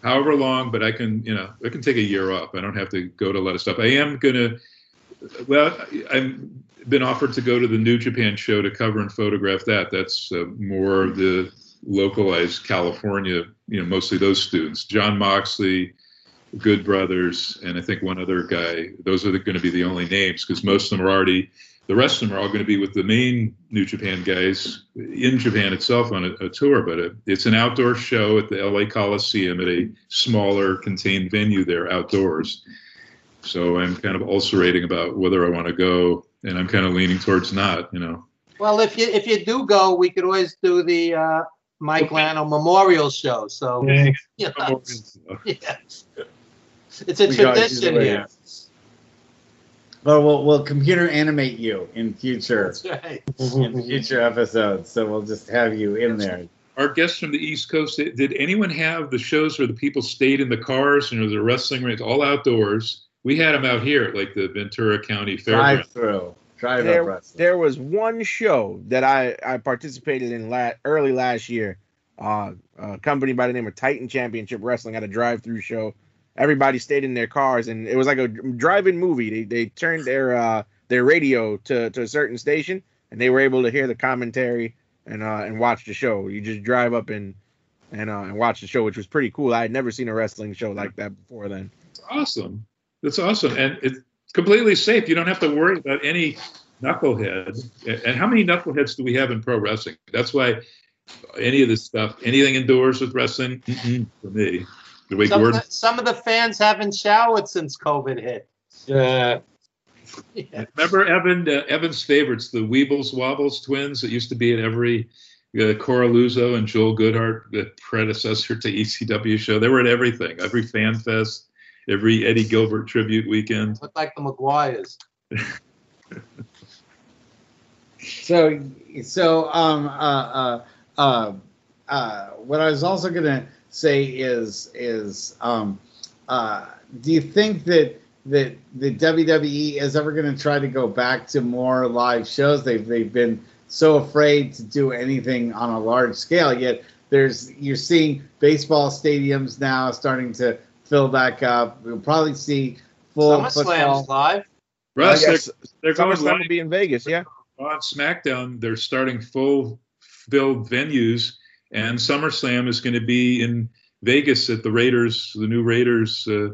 however long, but I can you know I can take a year off. I don't have to go to a lot of stuff. I am gonna well, I've been offered to go to the New Japan show to cover and photograph that. That's uh, more the localized California, you know, mostly those students. Jon Moxley, Good Brothers, and I think one other guy. Those are going to be the only names because most of them are already. The rest of them are all going to be with the main New Japan guys in Japan itself on a, a tour. But it, it's an outdoor show at the LA Coliseum at a smaller, contained venue there outdoors. So I'm kind of ulcerating about whether I want to go, and I'm kind of leaning towards not. You know. Well, if you if you do go, we could always do the uh, Mike Lano Memorial Show. So Yeah. you know, yeah. it's a We tradition the way here. out. Well, we'll we'll computer animate you in future That's right. in future episodes. So we'll just have you in there. Our guests from the East Coast, did anyone have the shows where the people stayed in the cars? You know, the wrestling rings, all outdoors. We had them out here at like the Ventura County Drive through. Drive up there, wrestling. there was one show that I, I participated in la- early last year. Uh, a company by the name of Titan Championship Wrestling had a drive-through show. Everybody stayed in their cars, and it was like a drive-in movie. They they turned their uh, their radio to, to a certain station, and they were able to hear the commentary and uh, and watch the show. You just drive up and and uh, and watch the show, which was pretty cool. I had never seen a wrestling show like that before then. It's awesome. That's awesome, and it's completely safe. You don't have to worry about any knucklehead. And how many knuckleheads do we have in pro wrestling? That's why any of this stuff, anything indoors with wrestling, mm-mm, for me. The way Some, of the, some of the fans haven't showered since COVID hit. Yeah. Yeah. remember Evan, uh, Evan's favorites, the Weebles Wobbles twins that used to be at every uh, Coraluzzo and Joel Goodhart, the predecessor to ECW show. They were at everything, every fan fest, every Eddie Gilbert tribute weekend. Look like the McGuires. <laughs> So, so um, uh, uh, uh, uh, what I was also gonna say is is um, uh, do you think that that the WWE is ever gonna try to go back to more live shows? They've they've been so afraid to do anything on a large scale. Yet there's you're seeing baseball stadiums now starting to fill back up. We'll probably see full SummerSlam's football. live. Russ, I they're, guess they're going SummerSlam live will be in Vegas, yeah. on SmackDown. They're starting full filled venues, and SummerSlam is going to be in Vegas at the Raiders, the new Raiders uh,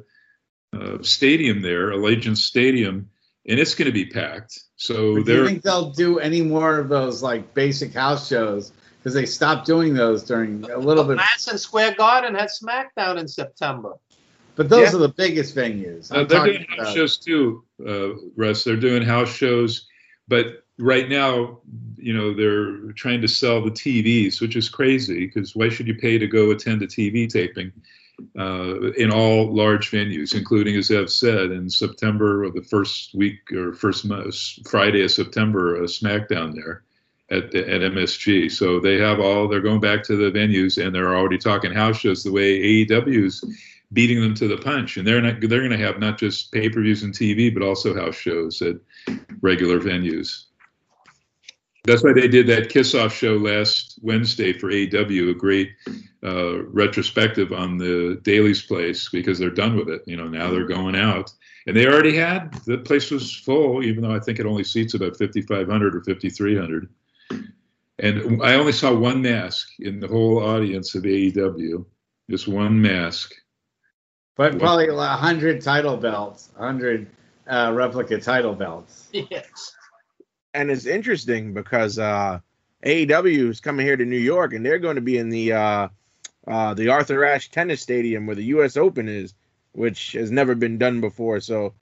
uh, stadium there, Allegiant Stadium, and it's going to be packed. So But do you think they'll do any more of those like basic house shows? Because they stopped doing those during a little bit. Madison Square Garden had SmackDown in September. But those Yeah. are the biggest venues. Uh, they're doing house about- shows too, uh, Russ. They're doing house shows, but right now, you know, they're trying to sell the TVs, which is crazy because why should you pay to go attend a TV taping uh, in all large venues, including, as Ev said, in September or the first week or first mo- Friday of September, a SmackDown there at, at MSG. So they have all, they're going back to the venues and they're already talking house shows the way AEW's beating them to the punch. And they're not, they're going to have not just pay per views and TV, but also house shows at regular venues. That's why they did that kiss off show last Wednesday for AEW, a great uh, retrospective on the Daily's place because they're done with it. You know, now they're going out. And they already had, the place was full, even though I think it only seats about 5,500 or 5,300. And I only saw one mask in the whole audience of AEW, just one mask. But probably a hundred title belts, a hundred uh, replica title belts. <laughs> Yes. and it's interesting because uh, AEW is coming here to New York, and they're going to be in the uh, uh, the Arthur Ashe Tennis Stadium where the U.S. Open is, which has never been done before. So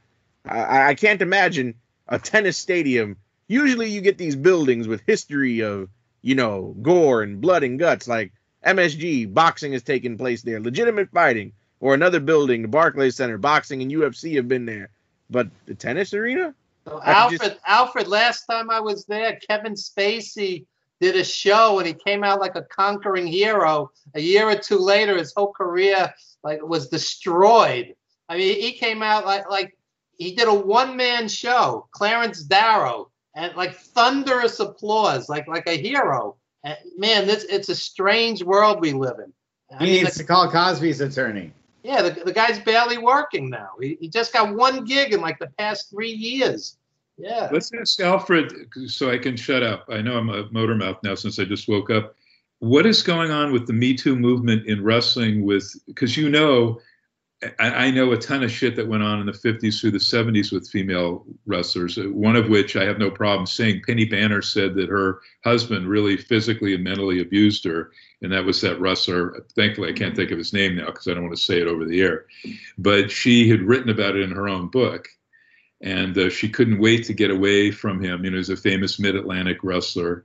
I, I can't imagine a tennis stadium. Usually, you get these buildings with history of you know gore and blood and guts, like MSG boxing is taking place there, legitimate fighting, or another building, the Barclays Center, boxing and UFC have been there. But the tennis arena? So Alfred, just- Alfred, last time I was there, Kevin Spacey did a show and he came out like a conquering hero. A year or two later, his whole career like was destroyed. I mean, he came out like like he did a one man show, Clarence Darrow, and like thunderous applause, like like a hero. And, man, this it's a strange world we live in. I He mean, needs the- to call Cosby's attorney. Yeah, the, the guy's barely working now. He, he just got one gig in like the past three years. Yeah. Let's ask Alfred so I can shut up. I know I'm a motor mouth now since I just woke up. What is going on with the Me Too movement in wrestling? With because you know, I, I know a ton of shit that went on in the 50s through the 70s with female wrestlers. One of which I have no problem saying. Penny Banner said that her husband really physically and mentally abused her, and that was that wrestler. Thankfully, I can't think of his name now because I don't want to say it over the air. But she had written about it in her own book and uh, she couldn't wait to get away from him. You know, he's a famous Mid-Atlantic wrestler,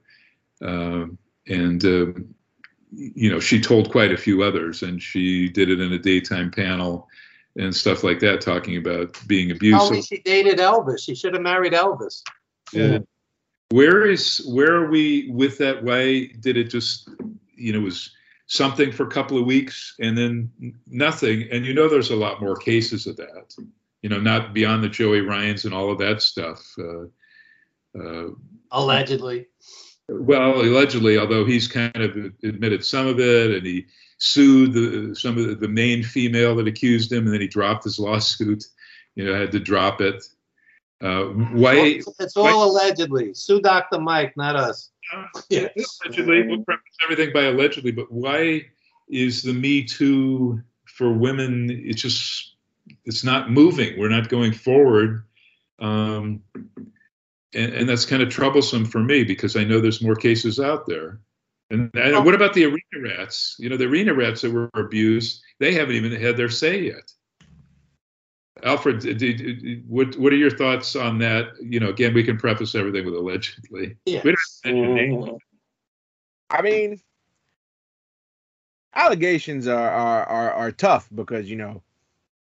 um, and uh, you know, she told quite a few others, and she did it in a daytime panel and stuff like that, talking about being abused. Only she dated Elvis. She should have married Elvis. Yeah. Where is where are we with that? Why did it just you know it was something for a couple of weeks and then nothing? And you know, there's a lot more cases of that. you know, not beyond the Joey Ryans and all of that stuff. Uh, uh, Allegedly. well, allegedly, although he's kind of admitted some of it, and he sued the, some of the, the main female that accused him, and then he dropped his lawsuit. <laughs> You know, had to drop it. Uh, why? It's, it's all allegedly. Sue Dr. Mike, not us. Yes. Allegedly, we'll preface everything by allegedly, but why is the Me Too for women? It's just it's not moving. We're not going forward. Um, and, and that's kind of troublesome for me because I know there's more cases out there. And, and what about the arena rats? You know, the arena rats that were abused, they haven't even had their say yet. Alfred, what what are your thoughts on that? You know, again, we can preface everything with allegedly. Yeah. We don't have to mention mm-hmm. names. I mean, allegations are, are are are tough because you know,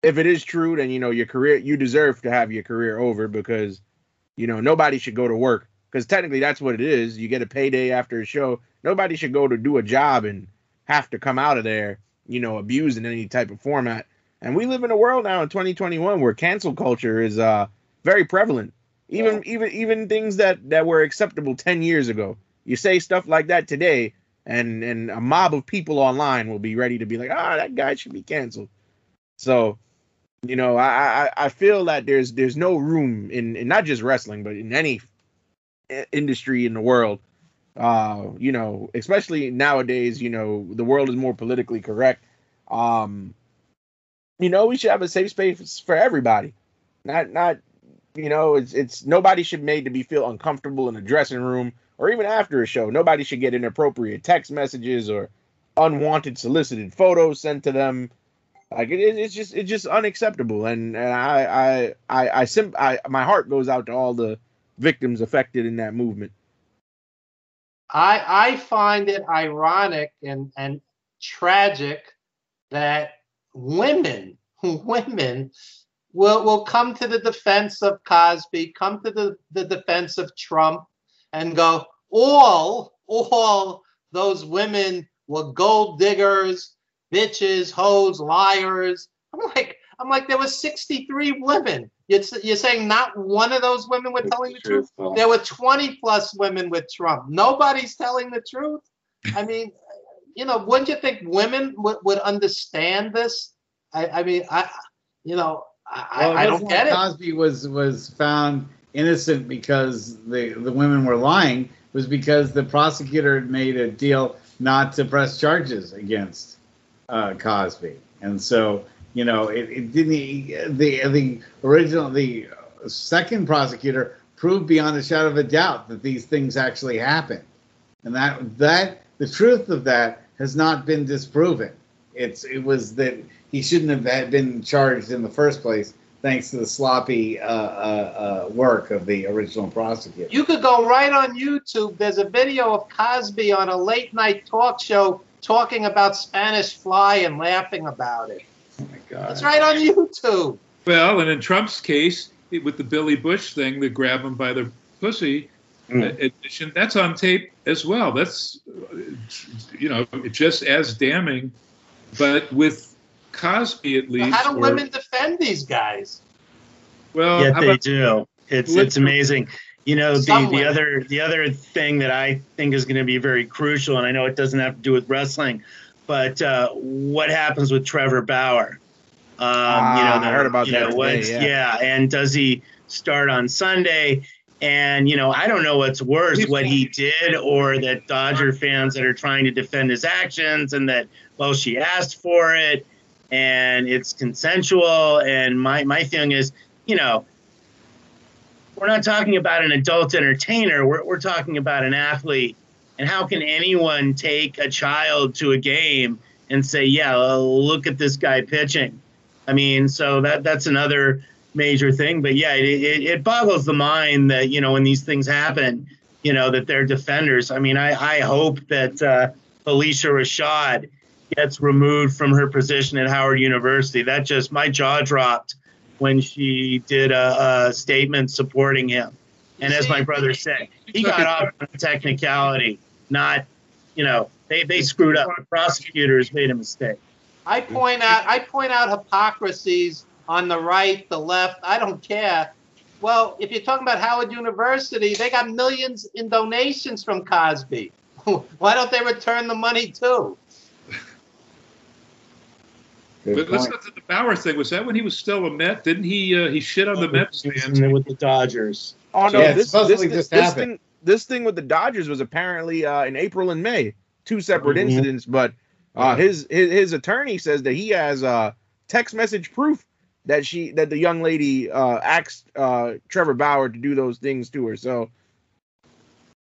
if it is true, then you know your career you deserve to have your career over because you know nobody should go to work because technically that's what it is. You get a payday after a show. Nobody should go to do a job and have to come out of there, you know, abused in any type of format. And we live in a world now in 2021 where cancel culture is uh very prevalent. Even even even things that that were acceptable 10 years ago. You say stuff like that today and and a mob of people online will be ready to be like, "Ah, that guy should be canceled." So, you know, I I, I feel that there's there's no room in, in not just wrestling, but in any industry in the world. Uh, you know, especially nowadays, you know, the world is more politically correct. Um, you know, we should have a safe space for everybody. Not not you know, it's it's nobody should made to be feel uncomfortable in a dressing room or even after a show. Nobody should get inappropriate text messages or unwanted solicited photos sent to them. Like it, it's just it's just unacceptable. And and I I I I, sim- I my heart goes out to all the victims affected in that movement. I I find it ironic and and tragic that women <laughs> women will will come to the defense of Cosby, come to the, the defense of Trump, and go all all those women were gold diggers, bitches, hoes, liars. I'm like I'm like there was 63 women. You're, you're saying not one of those women were telling the truth. There were 20 plus women with Trump. Nobody's telling the truth. I mean, you know, wouldn't you think women would, would understand this? I, I mean, I, you know, I, Well, I don't get it. Cosby was was found innocent because the the women were lying was because the prosecutor had made a deal not to press charges against uh, Cosby, and so you know it, it didn't the the original the second prosecutor proved beyond a shadow of a doubt that these things actually happened, and that that the truth of that has not been disproven. It's it was that he shouldn't have been charged in the first place, thanks to the sloppy uh, uh, uh, work of the original prosecutor. You could go right on YouTube. There's a video of Cosby on a late night talk show talking about Spanish Fly and laughing about it. oh my God! It's right on YouTube. Well, and in Trump's case, it, with the Billy Bush thing, the grab him by the pussy Mm. admission, that's on tape as well. That's, uh, you know, just as damning. But with Cosby, at least, How do or- women defend these guys? well, Yeah, how they do. It's Let's- it's amazing. You know, the, Some the other the other thing that I think is going to be very crucial, and I know it doesn't have to do with wrestling, but uh, what happens with Trevor Bauer? Um, you know, Ah, I heard about that know, today, yeah. yeah, and does he start on Sunday? And you know, I don't know what's worse, what he did, or that Dodger fans that are trying to defend his actions, and that well, she asked for it, and it's consensual. And my my feeling is, you know, we're not talking about an adult entertainer. We're, we're talking about an athlete. And how can anyone take a child to a game and say, yeah, look at this guy pitching? I mean, so that that's another major thing. But yeah, it, it, it boggles the mind that, you know, when these things happen, you know, that they're defenders. I mean, I, I hope that uh, Phylicia Rashad gets removed from her position at Howard University. That just, my jaw dropped when she did a, a statement supporting him. And as my brother said, he got off on technicality, not, you know, they, they screwed up. Prosecutors made a mistake. I point out I point out hypocrisies on the right, the left, I don't care. Well, if you're talking about Howard University, they got millions in donations from Cosby. <laughs> Why don't they return the money too? Good But let's point. look at the Bauer thing. Was that when he was still a Met? Didn't he? Uh, he shit on the Mets He was fans. with the Dodgers. Oh no, Yeah, it's this, this, just this thing this thing with the Dodgers was apparently uh, in April and May, two separate Mhm. incidents. But uh, Yeah. his, his his attorney says that he has uh, text message proof that she that the young lady uh, asked uh, Trevor Bauer to do those things to her. So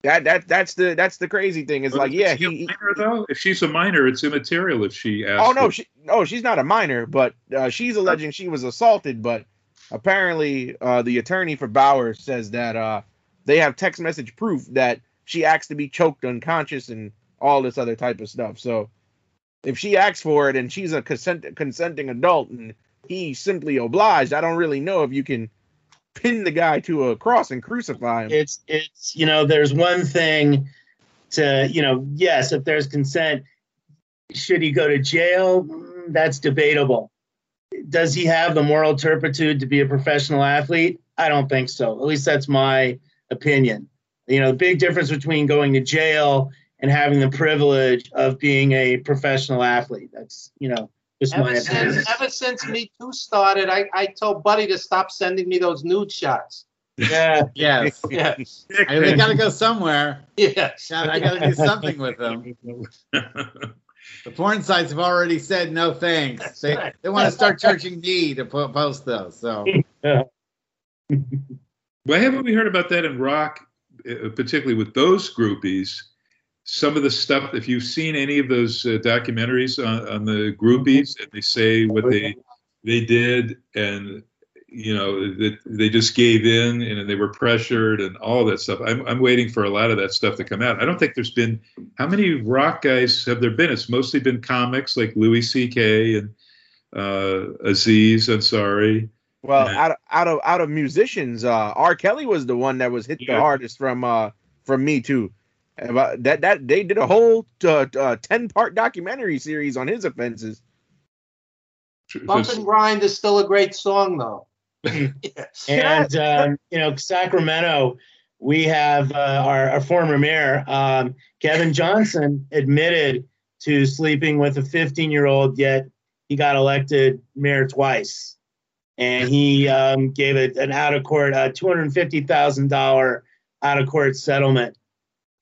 that that that's the that's the crazy thing. It's But like is yeah she a he. minor, though. If she's a minor, it's immaterial if she asks. Oh no, it. she no, she's not a minor, but uh, she's alleging she was assaulted. But apparently, uh, the attorney for Bauer says that uh, they have text message proof that she asked to be choked unconscious and all this other type of stuff. So if she asks for it and she's a consent, consenting adult and he simply obliged, I don't really know if you can pin the guy to a cross and crucify him. It's it's you know there's one thing to you know yes if there's consent should he go to jail? Mm, that's debatable. Does he have the moral turpitude to be a professional athlete? I don't think so. At least that's my opinion. You know the big difference between going to jail and having the privilege of being a professional athlete that's you know just my Ever opinion since, ever since Me Too started, I, I told Buddy to stop sending me those nude shots. yeah Yes. <laughs> <laughs> Yes, I, they got to go somewhere. yes. God, I got to do something with them. <laughs> The porn sites have already said no thanks. They, they want to start charging me to po- post those. So Why haven't we heard about that in rock, uh, particularly with those groupies? Some of the stuff, if you've seen any of those uh, documentaries on, on the groupies, and they say what they they did, and you know that they just gave in and they were pressured and all that stuff. I'm I'm waiting for a lot of that stuff to come out. I don't think there's been how many rock guys have there been? It's mostly been comics like Louis C.K. and uh, Aziz Ansari. Well, Yeah. out of out of out of musicians, uh, R. Kelly was the one that was hit the hardest from uh from Me Too. About that that they did a whole uh, uh, ten part documentary series on his offenses. Bump and Grind is still a great song, though. <laughs> yes. And <laughs> um, you know, Sacramento, we have uh, our, our former mayor, um, Kevin Johnson, admitted to sleeping with a 15 year old, yet he got elected mayor twice. And he um, gave it an out of court, uh, $250,000 out of court settlement.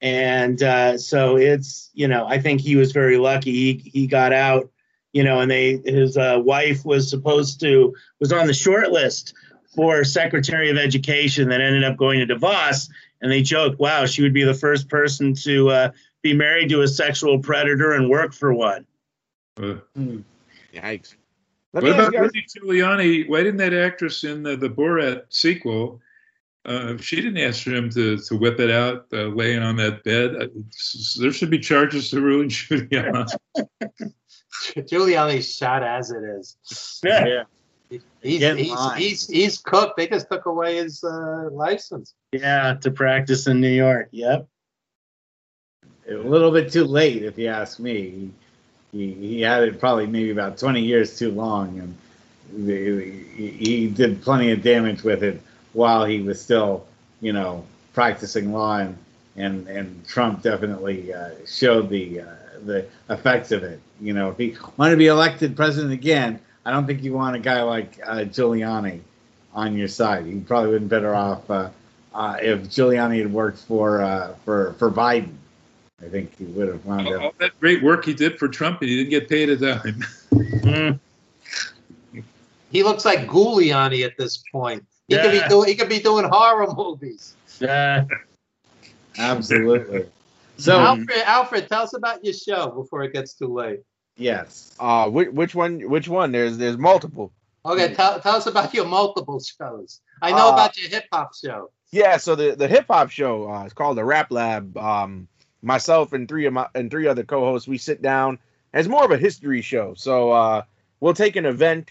And uh, so it's, you know, I think he was very lucky. He, he got out, you know, and they, his uh, wife was supposed to, was on the short list for Secretary of Education that ended up going to DeVos. And they joked, wow, she would be the first person to uh, be married to a sexual predator and work for one. Uh, Yikes! Let what about you Rudy Giuliani? Why didn't that actress in the, the Borat sequel? Uh, she didn't ask for him to, to whip it out, uh, laying on that bed. Uh, there should be charges to Rudy <laughs> Giuliani. <laughs> Giuliani's shot as it is. yeah, He's, Get he's, line. he's, he's cooked. They just took away his uh, license. Yeah, to practice in New York. Yep. a little bit too late, if you ask me. He, he had it probably maybe about 20 years too long, and he, he did plenty of damage with it while he was still, you know, practicing law, and and, and Trump definitely uh, showed the uh, the effects of it. You know, if he wanted to be elected president again, I don't think you want a guy like uh, Giuliani on your side. You probably would have been better off uh, uh, if Giuliani had worked for uh, for for Biden. I think he would have wound up. All that great work he did for Trump, and he didn't get paid a dime. Mm. He looks like Giuliani at this point. He could be doing he could be doing horror movies. Uh, Absolutely. So Alfred, Alfred, tell us about your show before it gets too late. yes, uh, which, which one? Which one? There's there's multiple. Okay, tell, tell us about your multiple shows. I know Uh, about your hip hop show. Yeah, so the the hip hop show uh, is called the Rap Lab. Um, myself and three of my and three other co-hosts, we sit down. It's more of a history show. So uh, we'll take an event,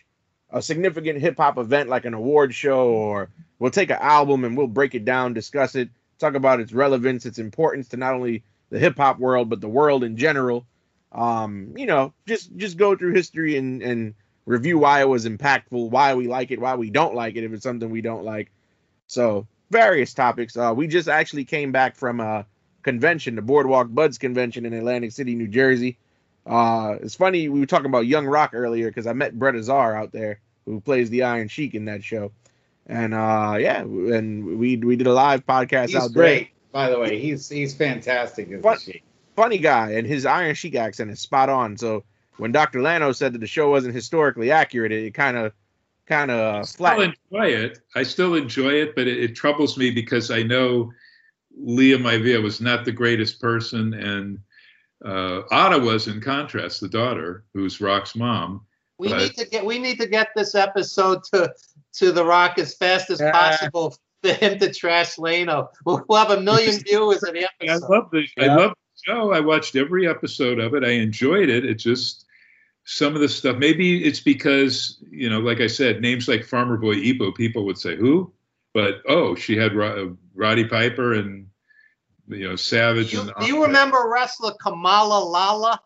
a significant hip hop event like an award show, or we'll take an album and we'll break it down, discuss it, talk about its relevance, its importance to not only the hip hop world but the world in general. Um, you know, just just go through history and and review why it was impactful, why we like it, why we don't like it, if it's something we don't like. So various topics. Uh, we just actually came back from a convention, the Boardwalk Buds convention in Atlantic City, New Jersey. Uh, it's funny we were talking about Young Rock earlier because I met Brett Azar out there who plays the Iron Sheik in that show, and uh, yeah, and we we did a live podcast He's out there. great, by the way. He's he's fantastic as What? the Sheik. funny guy, and his Iron Sheik accent is spot on. So when Dr. Lano said that the show wasn't historically accurate, it kind of kind I of still enjoy it. I still enjoy it, but it, it troubles me because I know Lia Maivia was not the greatest person, and uh, Ata was, in contrast, the daughter, who's Rock's mom. We Right. need to get we need to get this episode to to the Rock as fast as Yeah. possible <laughs> for him to trash Lano. We'll, we'll have a million <laughs> viewers in the I love the I love the show. I watched every episode of it. I enjoyed it. It just some of the stuff. Maybe it's because you know, like I said, names like Farmer Boy Epo, people would say who, but oh, she had Ro- Roddy Piper and you know Savage. You, and do you remember wrestler Kamala Lala?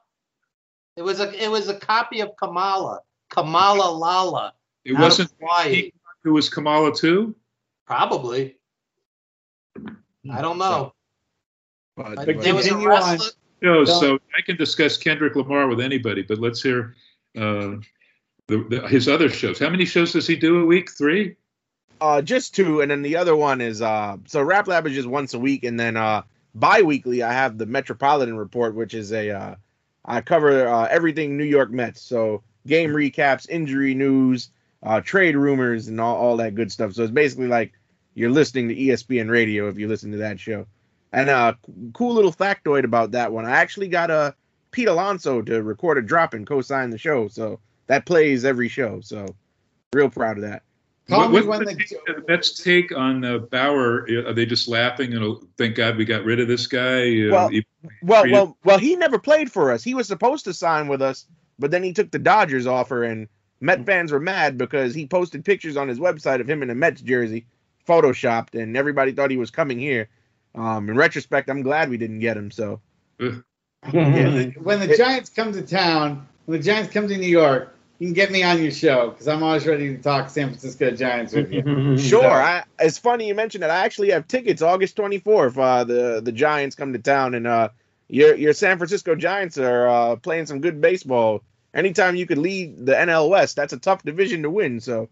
It was a it was a copy of Kamala. Kamala Lala. It wasn't Hawaii. who was Kamala too. Probably. I don't know. But, But but- There was a wrestler. No, Don't- so I can discuss Kendrick Lamar with anybody, but let's hear uh, the, the, his other shows. How many shows does he do a week? Three. uh, just two, and then the other one is uh, so Rap Lab is just once a week, and then uh, bi-weekly I have the Metropolitan Report, which is a uh, I cover uh, everything New York Mets, so game recaps, injury news, uh, trade rumors, and all, all that good stuff. So it's basically like you're listening to ESPN radio if you listen to that show. And uh, cool little factoid about that one, I actually got a uh, Pete Alonso to record a drop and co-sign the show, so that plays every show. So real proud of that. Call me What- when what's the the Mets take on uh, Bauer? Are they just laughing and oh, thank God we got rid of this guy? Uh, Well, he- Well, well, well. He never played for us. He was supposed to sign with us, but then he took the Dodgers offer, and Met fans were mad because he posted pictures on his website of him in a Mets jersey, photoshopped, and everybody thought he was coming here. Um, in retrospect, I'm glad we didn't get him. So <laughs> when the Giants come to town, when the Giants come to New York, you can get me on your show because I'm always ready to talk San Francisco Giants with you. <laughs> sure, I, it's funny you mentioned that. I actually have tickets August 24th. Uh, the the Giants come to town, and uh, your your San Francisco Giants are uh, playing some good baseball. Anytime you could lead the NL West, that's a tough division to win. So.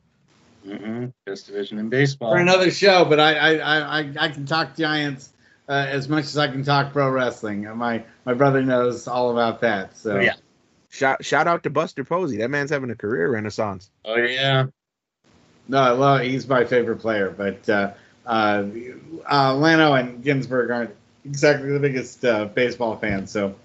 Mhm. Best division in baseball. for another show, but I I, I, I, I can talk Giants uh, as much as I can talk pro wrestling. Uh, My my brother knows all about that. So Oh, yeah. Shout shout out to Buster Posey. That man's having a career renaissance. Oh yeah. no, well, he's my favorite player, but uh, uh, uh, Lano and Ginsburg aren't exactly the biggest uh, baseball fans. So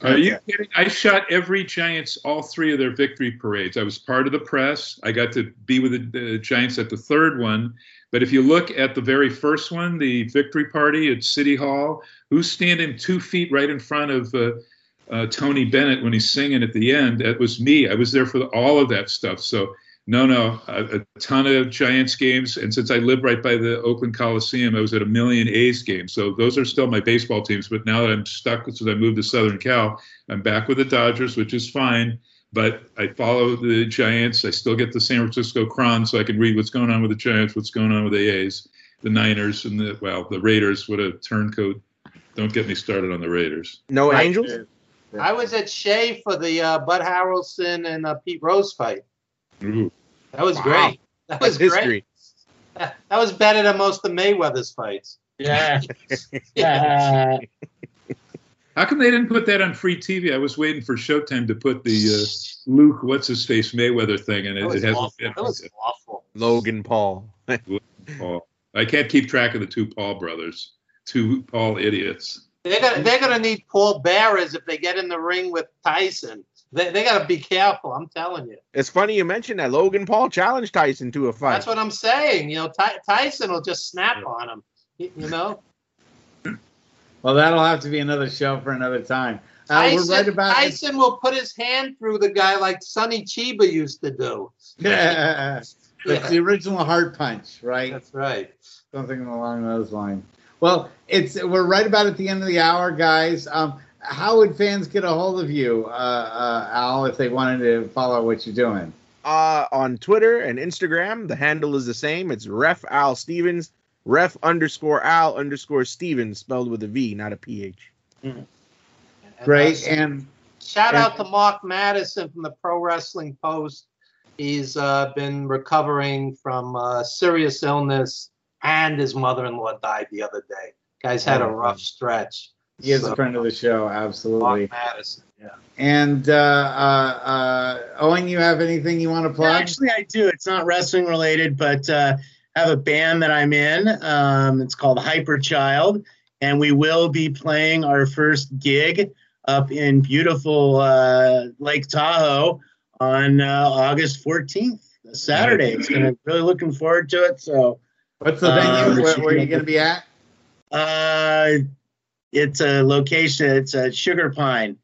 Are you kidding? I shot every Giants, all three of their victory parades. I was part of the press. I got to be with the, the Giants at the third one. But if you look at the very first one, the victory party at City Hall, who's standing two feet right in front of uh, Tony Bennett when he's singing at the end? That was me. I was there for the, all of that stuff. So, no, no, a, a ton of Giants games. And since I live right by the Oakland Coliseum, I was at a million A's games. So those are still my baseball teams. But now that I'm stuck since I moved to Southern Cal, I'm back with the Dodgers, which is fine. But I follow the Giants. I still get the San Francisco Chron, so I can read what's going on with the Giants, what's going on with the A's, the Niners, and the well, the Raiders. What a turncoat! Don't get me started on the Raiders. No Right. Angels? I was at Shea for the uh, Bud Harrelson and uh, Pete Rose fight. Ooh. That was Wow. great. That was That's great. history. <laughs> That was better than most of Mayweather's fights. Yeah. Uh, <laughs> <laughs> How come they didn't put that on free TV? I was waiting for Showtime to put the uh, Luke, what's his face, Mayweather thing, and it, That it hasn't awful. been. That was awful. Logan Paul. Paul. I can't keep track of the two Paul brothers, two Paul idiots. They're gonna they're gonna need Paul Bearers if they get in the ring with Tyson. They, they gotta be careful. I'm telling you. It's funny you mentioned that Logan Paul challenged Tyson to a fight. That's what I'm saying. You know, Ty, Tyson will just snap on him. You, you know, <clears throat> well, that'll have to be another show for another time. Uh, Tyson, we're right about Tyson will put his hand through the guy like Sonny Chiba used to do. <laughs> That's the original heart punch, right? That's right. something along those lines. Well, it's we're right about at the end of the hour, guys. Um, how would fans get a hold of you, uh, uh, Al, if they wanted to follow what you're doing? uh, on Twitter and Instagram. The handle is the same. It's Ref Al Stevens, Ref underscore Al underscore Stevens, spelled with a V, not a PH. And Great. that's- And Shout And- out to Mark Madison from the Pro Wrestling Post. He's uh, been recovering from uh, serious illness, and his mother-in-law died the other day. Guy's had a Oh, rough stretch. he is So, a friend of the show, absolutely. Mark Madison. Yeah. And uh, uh, uh, Owen, you have anything you want to plug? Actually, I do. It's not wrestling related, but uh, I have a band that I'm in. Um, it's called Hyper Child, and we will be playing our first gig up in beautiful uh, Lake Tahoe on uh, August 14th, Saturday. It's gonna really looking forward to it. So What's the Uh, venue? where, where are you going to be at? uh, it's a location. It's a Sugar Pine.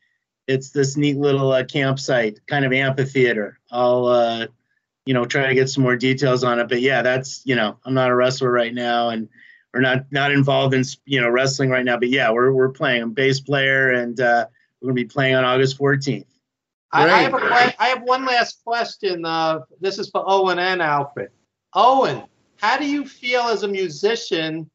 It's this neat little uh, campsite, kind of amphitheater. I'll, uh, you know, try to get some more details on it. But yeah, that's you know, I'm not a wrestler right now, and we're not not involved in you know wrestling right now. But yeah, we're we're playing. I'm a bass player, and uh, we're gonna be playing on August 14th. I, I have a Great. que- I have one last question. Uh, this is for Owen and Alfred. Owen, how do you feel as a musician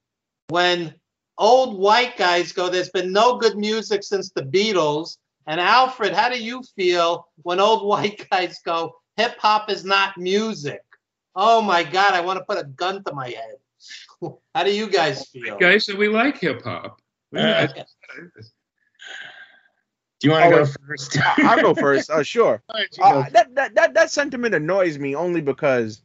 when old white guys go, there's been no good music since the Beatles? And Alfred, how do you feel when old <laughs> white guys go, hip hop is not music? Oh my God, I want to put a gun to my head. <laughs> How do you guys feel? Guys, we like hip hop. Uh, Do you want to Oh, go first? I- I'll go first. Uh, sure. <laughs> Why don't you go Uh, that, that that that sentiment annoys me only because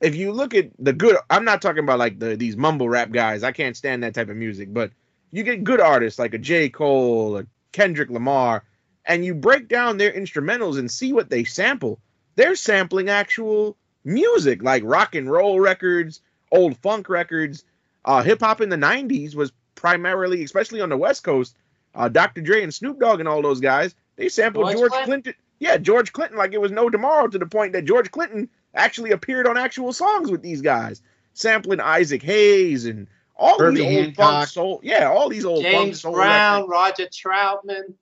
if you look at the good, I'm not talking about like the these mumble rap guys. I can't stand that type of music. But you get good artists like a J. Cole, a Kendrick Lamar, and you break down their instrumentals and see what they sample. They're sampling actual music, like rock and roll records, old funk records. Uh, Hip hop in the '90s was primarily, especially on the West Coast, uh, Dr. Dre and Snoop Dogg and all those guys. They sampled George George Clinton? Clinton. Yeah, George Clinton, like it was no tomorrow, to the point that George Clinton actually appeared on actual songs with these guys, sampling Isaac Hayes and all Herbie these old funk soul. Yeah, all these old funk James soul Brown. Roger Troutman.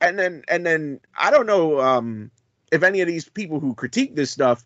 And then and then I don't know um, if any of these people who critique this stuff,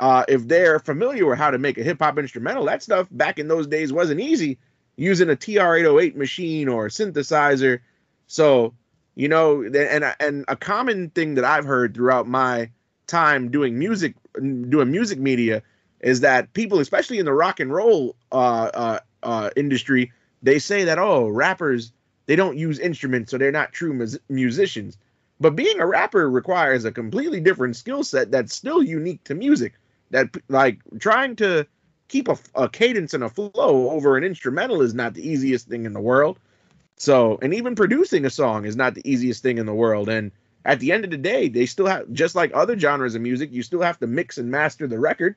uh, if they're familiar with how to make a hip hop instrumental. That stuff back in those days wasn't easy using a TR-808 machine or a synthesizer. So you know, and and a common thing that I've heard throughout my time doing music, doing music media, is that people, especially in the rock and roll uh, uh, uh, industry, they say that oh, rappers they don't use instruments, so they're not true mus- musicians. But being a rapper requires a completely different skill set that's still unique to music. That like trying to keep a, a cadence and a flow over an instrumental is not the easiest thing in the world. So, and even producing a song is not the easiest thing in the world. And at the end of the day, they still have, just like other genres of music, you still have to mix and master the record.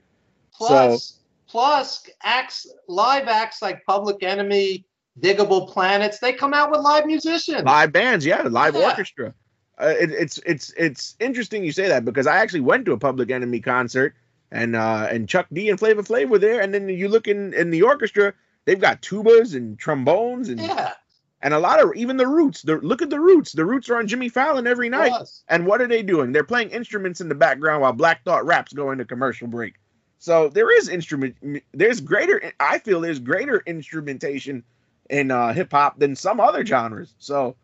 Plus, plus acts, live acts like Public Enemy, Digable Planets, they come out with live musicians. Live bands, yeah, live Yeah. orchestra. Uh, it, it's it's it's interesting you say that because I actually went to a Public Enemy concert and uh and Chuck D and Flavor Flav were there, and then you look in in the orchestra, they've got tubas and trombones and yeah, and a lot of even the Roots. The look at the Roots. The Roots are on Jimmy Fallon every night. And what are they doing? They're playing instruments in the background while Black Thought raps go into commercial break. So there is instrument. There's greater. I feel there's greater instrumentation in uh, hip hop than some other genres. So,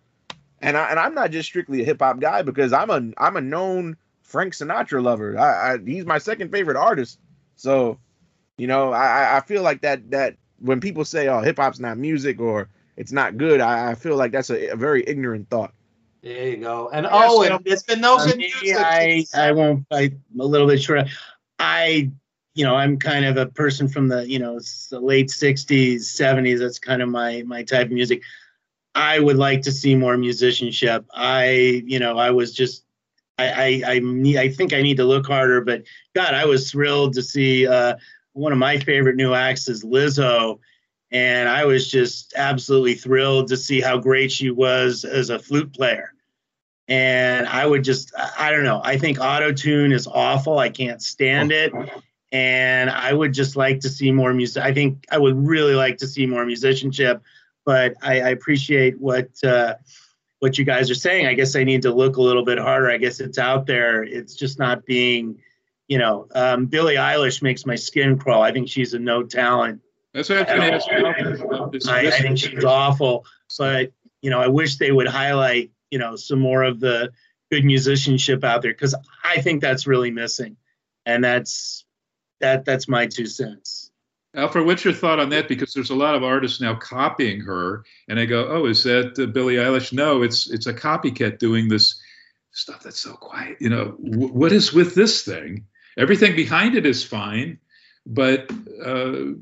and I and I'm not just strictly a hip hop guy because I'm a I'm a known Frank Sinatra lover. I, I he's my second favorite artist. So, you know, I I feel like that that when people say oh hip hop's not music or it's not good, I, I feel like that's a, a very ignorant thought. There you go. And Yeah, oh, so- and there's been no good me, music. I, since- I won't. I, a little bit short. I, you know, I'm kind of a person from the, you know, the late '60s, '70s. That's kind of my my type of music. I would like to see more musicianship. I, you know, I was just, I, I, I need. I think I need to look harder. But God, I was thrilled to see uh, one of my favorite new acts is Lizzo. And I was just absolutely thrilled to see how great she was as a flute player and I would just I don't know. I think auto tune is awful. I can't stand it. And I would just like to see more music. I think I would really like to see more musicianship, but I, I appreciate what uh, what you guys are saying. I guess I need to look a little bit harder. I guess it's out there. It's just not being, you know, um, Billie Eilish makes my skin crawl. I think she's a no talent. That's what I was going to ask you about this. I, I think she's awful. But you know, I wish they would highlight you know some more of the good musicianship out there because I think that's really missing, and that's that that's my two cents. Alfred, what's your thought on that? Because there's a lot of artists now copying her, and I go, "Oh, is that uh, Billie Eilish?" No, it's it's a copycat doing this stuff that's so quiet. You know, w- what is with this thing? Everything behind it is fine, but uh,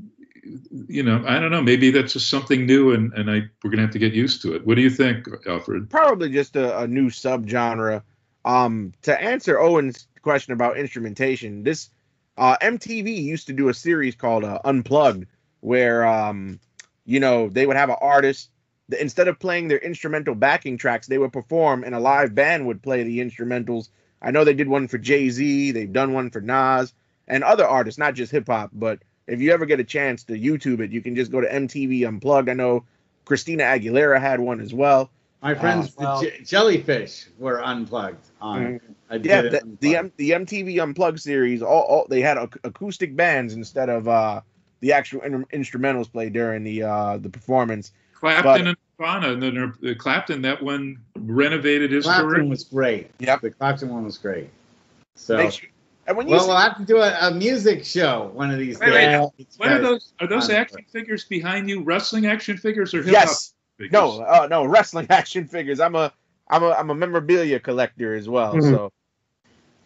you know, I don't know. Maybe that's just something new, and and I we're gonna have to get used to it. What do you think, Alfred? probably just a, a new subgenre. Um, to answer Owen's question about instrumentation, this uh, MTV used to do a series called uh, Unplugged, where um, you know they would have an artist that instead of playing their instrumental backing tracks, they would perform, and a live band would play the instrumentals. I know they did one for Jay Z, they've done one for Nas and other artists, not just hip hop. But if you ever get a chance to YouTube it, you can just go to MTV Unplugged. I know Christina Aguilera had one as well. My friends, well- the j- jellyfish were unplugged on. I did Yeah, the, the. M, the MTV Unplugged series, all, all they had ac- acoustic bands instead of uh, the actual in, instrumentals played during the uh, the performance. Clapton But- and Nirvana, and then uh, Clapton, that one renovated his Clapton career. was great. Yep. The Clapton one was great. So, Make sure- and when you well, see- we'll have to do a, a music show one of these Wait, wait, days. What are those? Are those on- action figures behind you? Wrestling action figures or hip hop yes, figures? no, uh, no wrestling <laughs> action figures. I'm a I'm a I'm a memorabilia collector as well. Mhm. So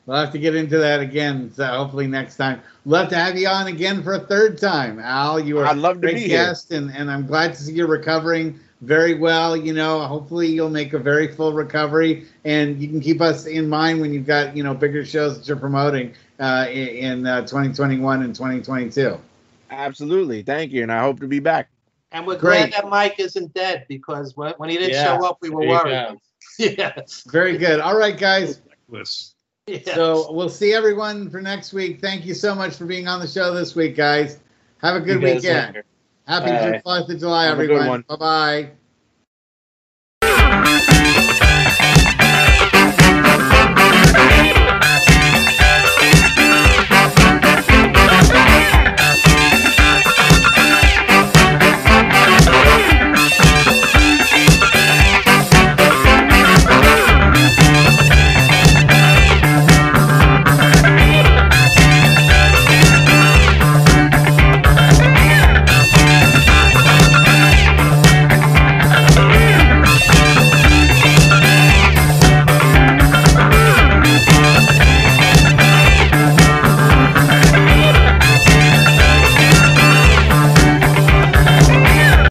We'll have to get into that again. So hopefully next time. Love to have you on again for a third time, Al. You are I'd love a to great be here. guest, and, and I'm glad to see you're recovering very well. You know, hopefully you'll make a very full recovery, and you can keep us in mind when you've got you know bigger shows that you're promoting uh, in, in uh, 2021 and 2022. absolutely, thank you, and I hope to be back. And we're Great. glad that Mike isn't dead because when, when he didn't Yeah, show up, we were there worried. <laughs> yeah. Very good. All right, guys. Lists. yeah. So we'll see everyone for next week. Thank you so much for being on the show this week, guys. Have a good weekend. later. Happy. Fourth of July, Have a good everyone. Bye bye.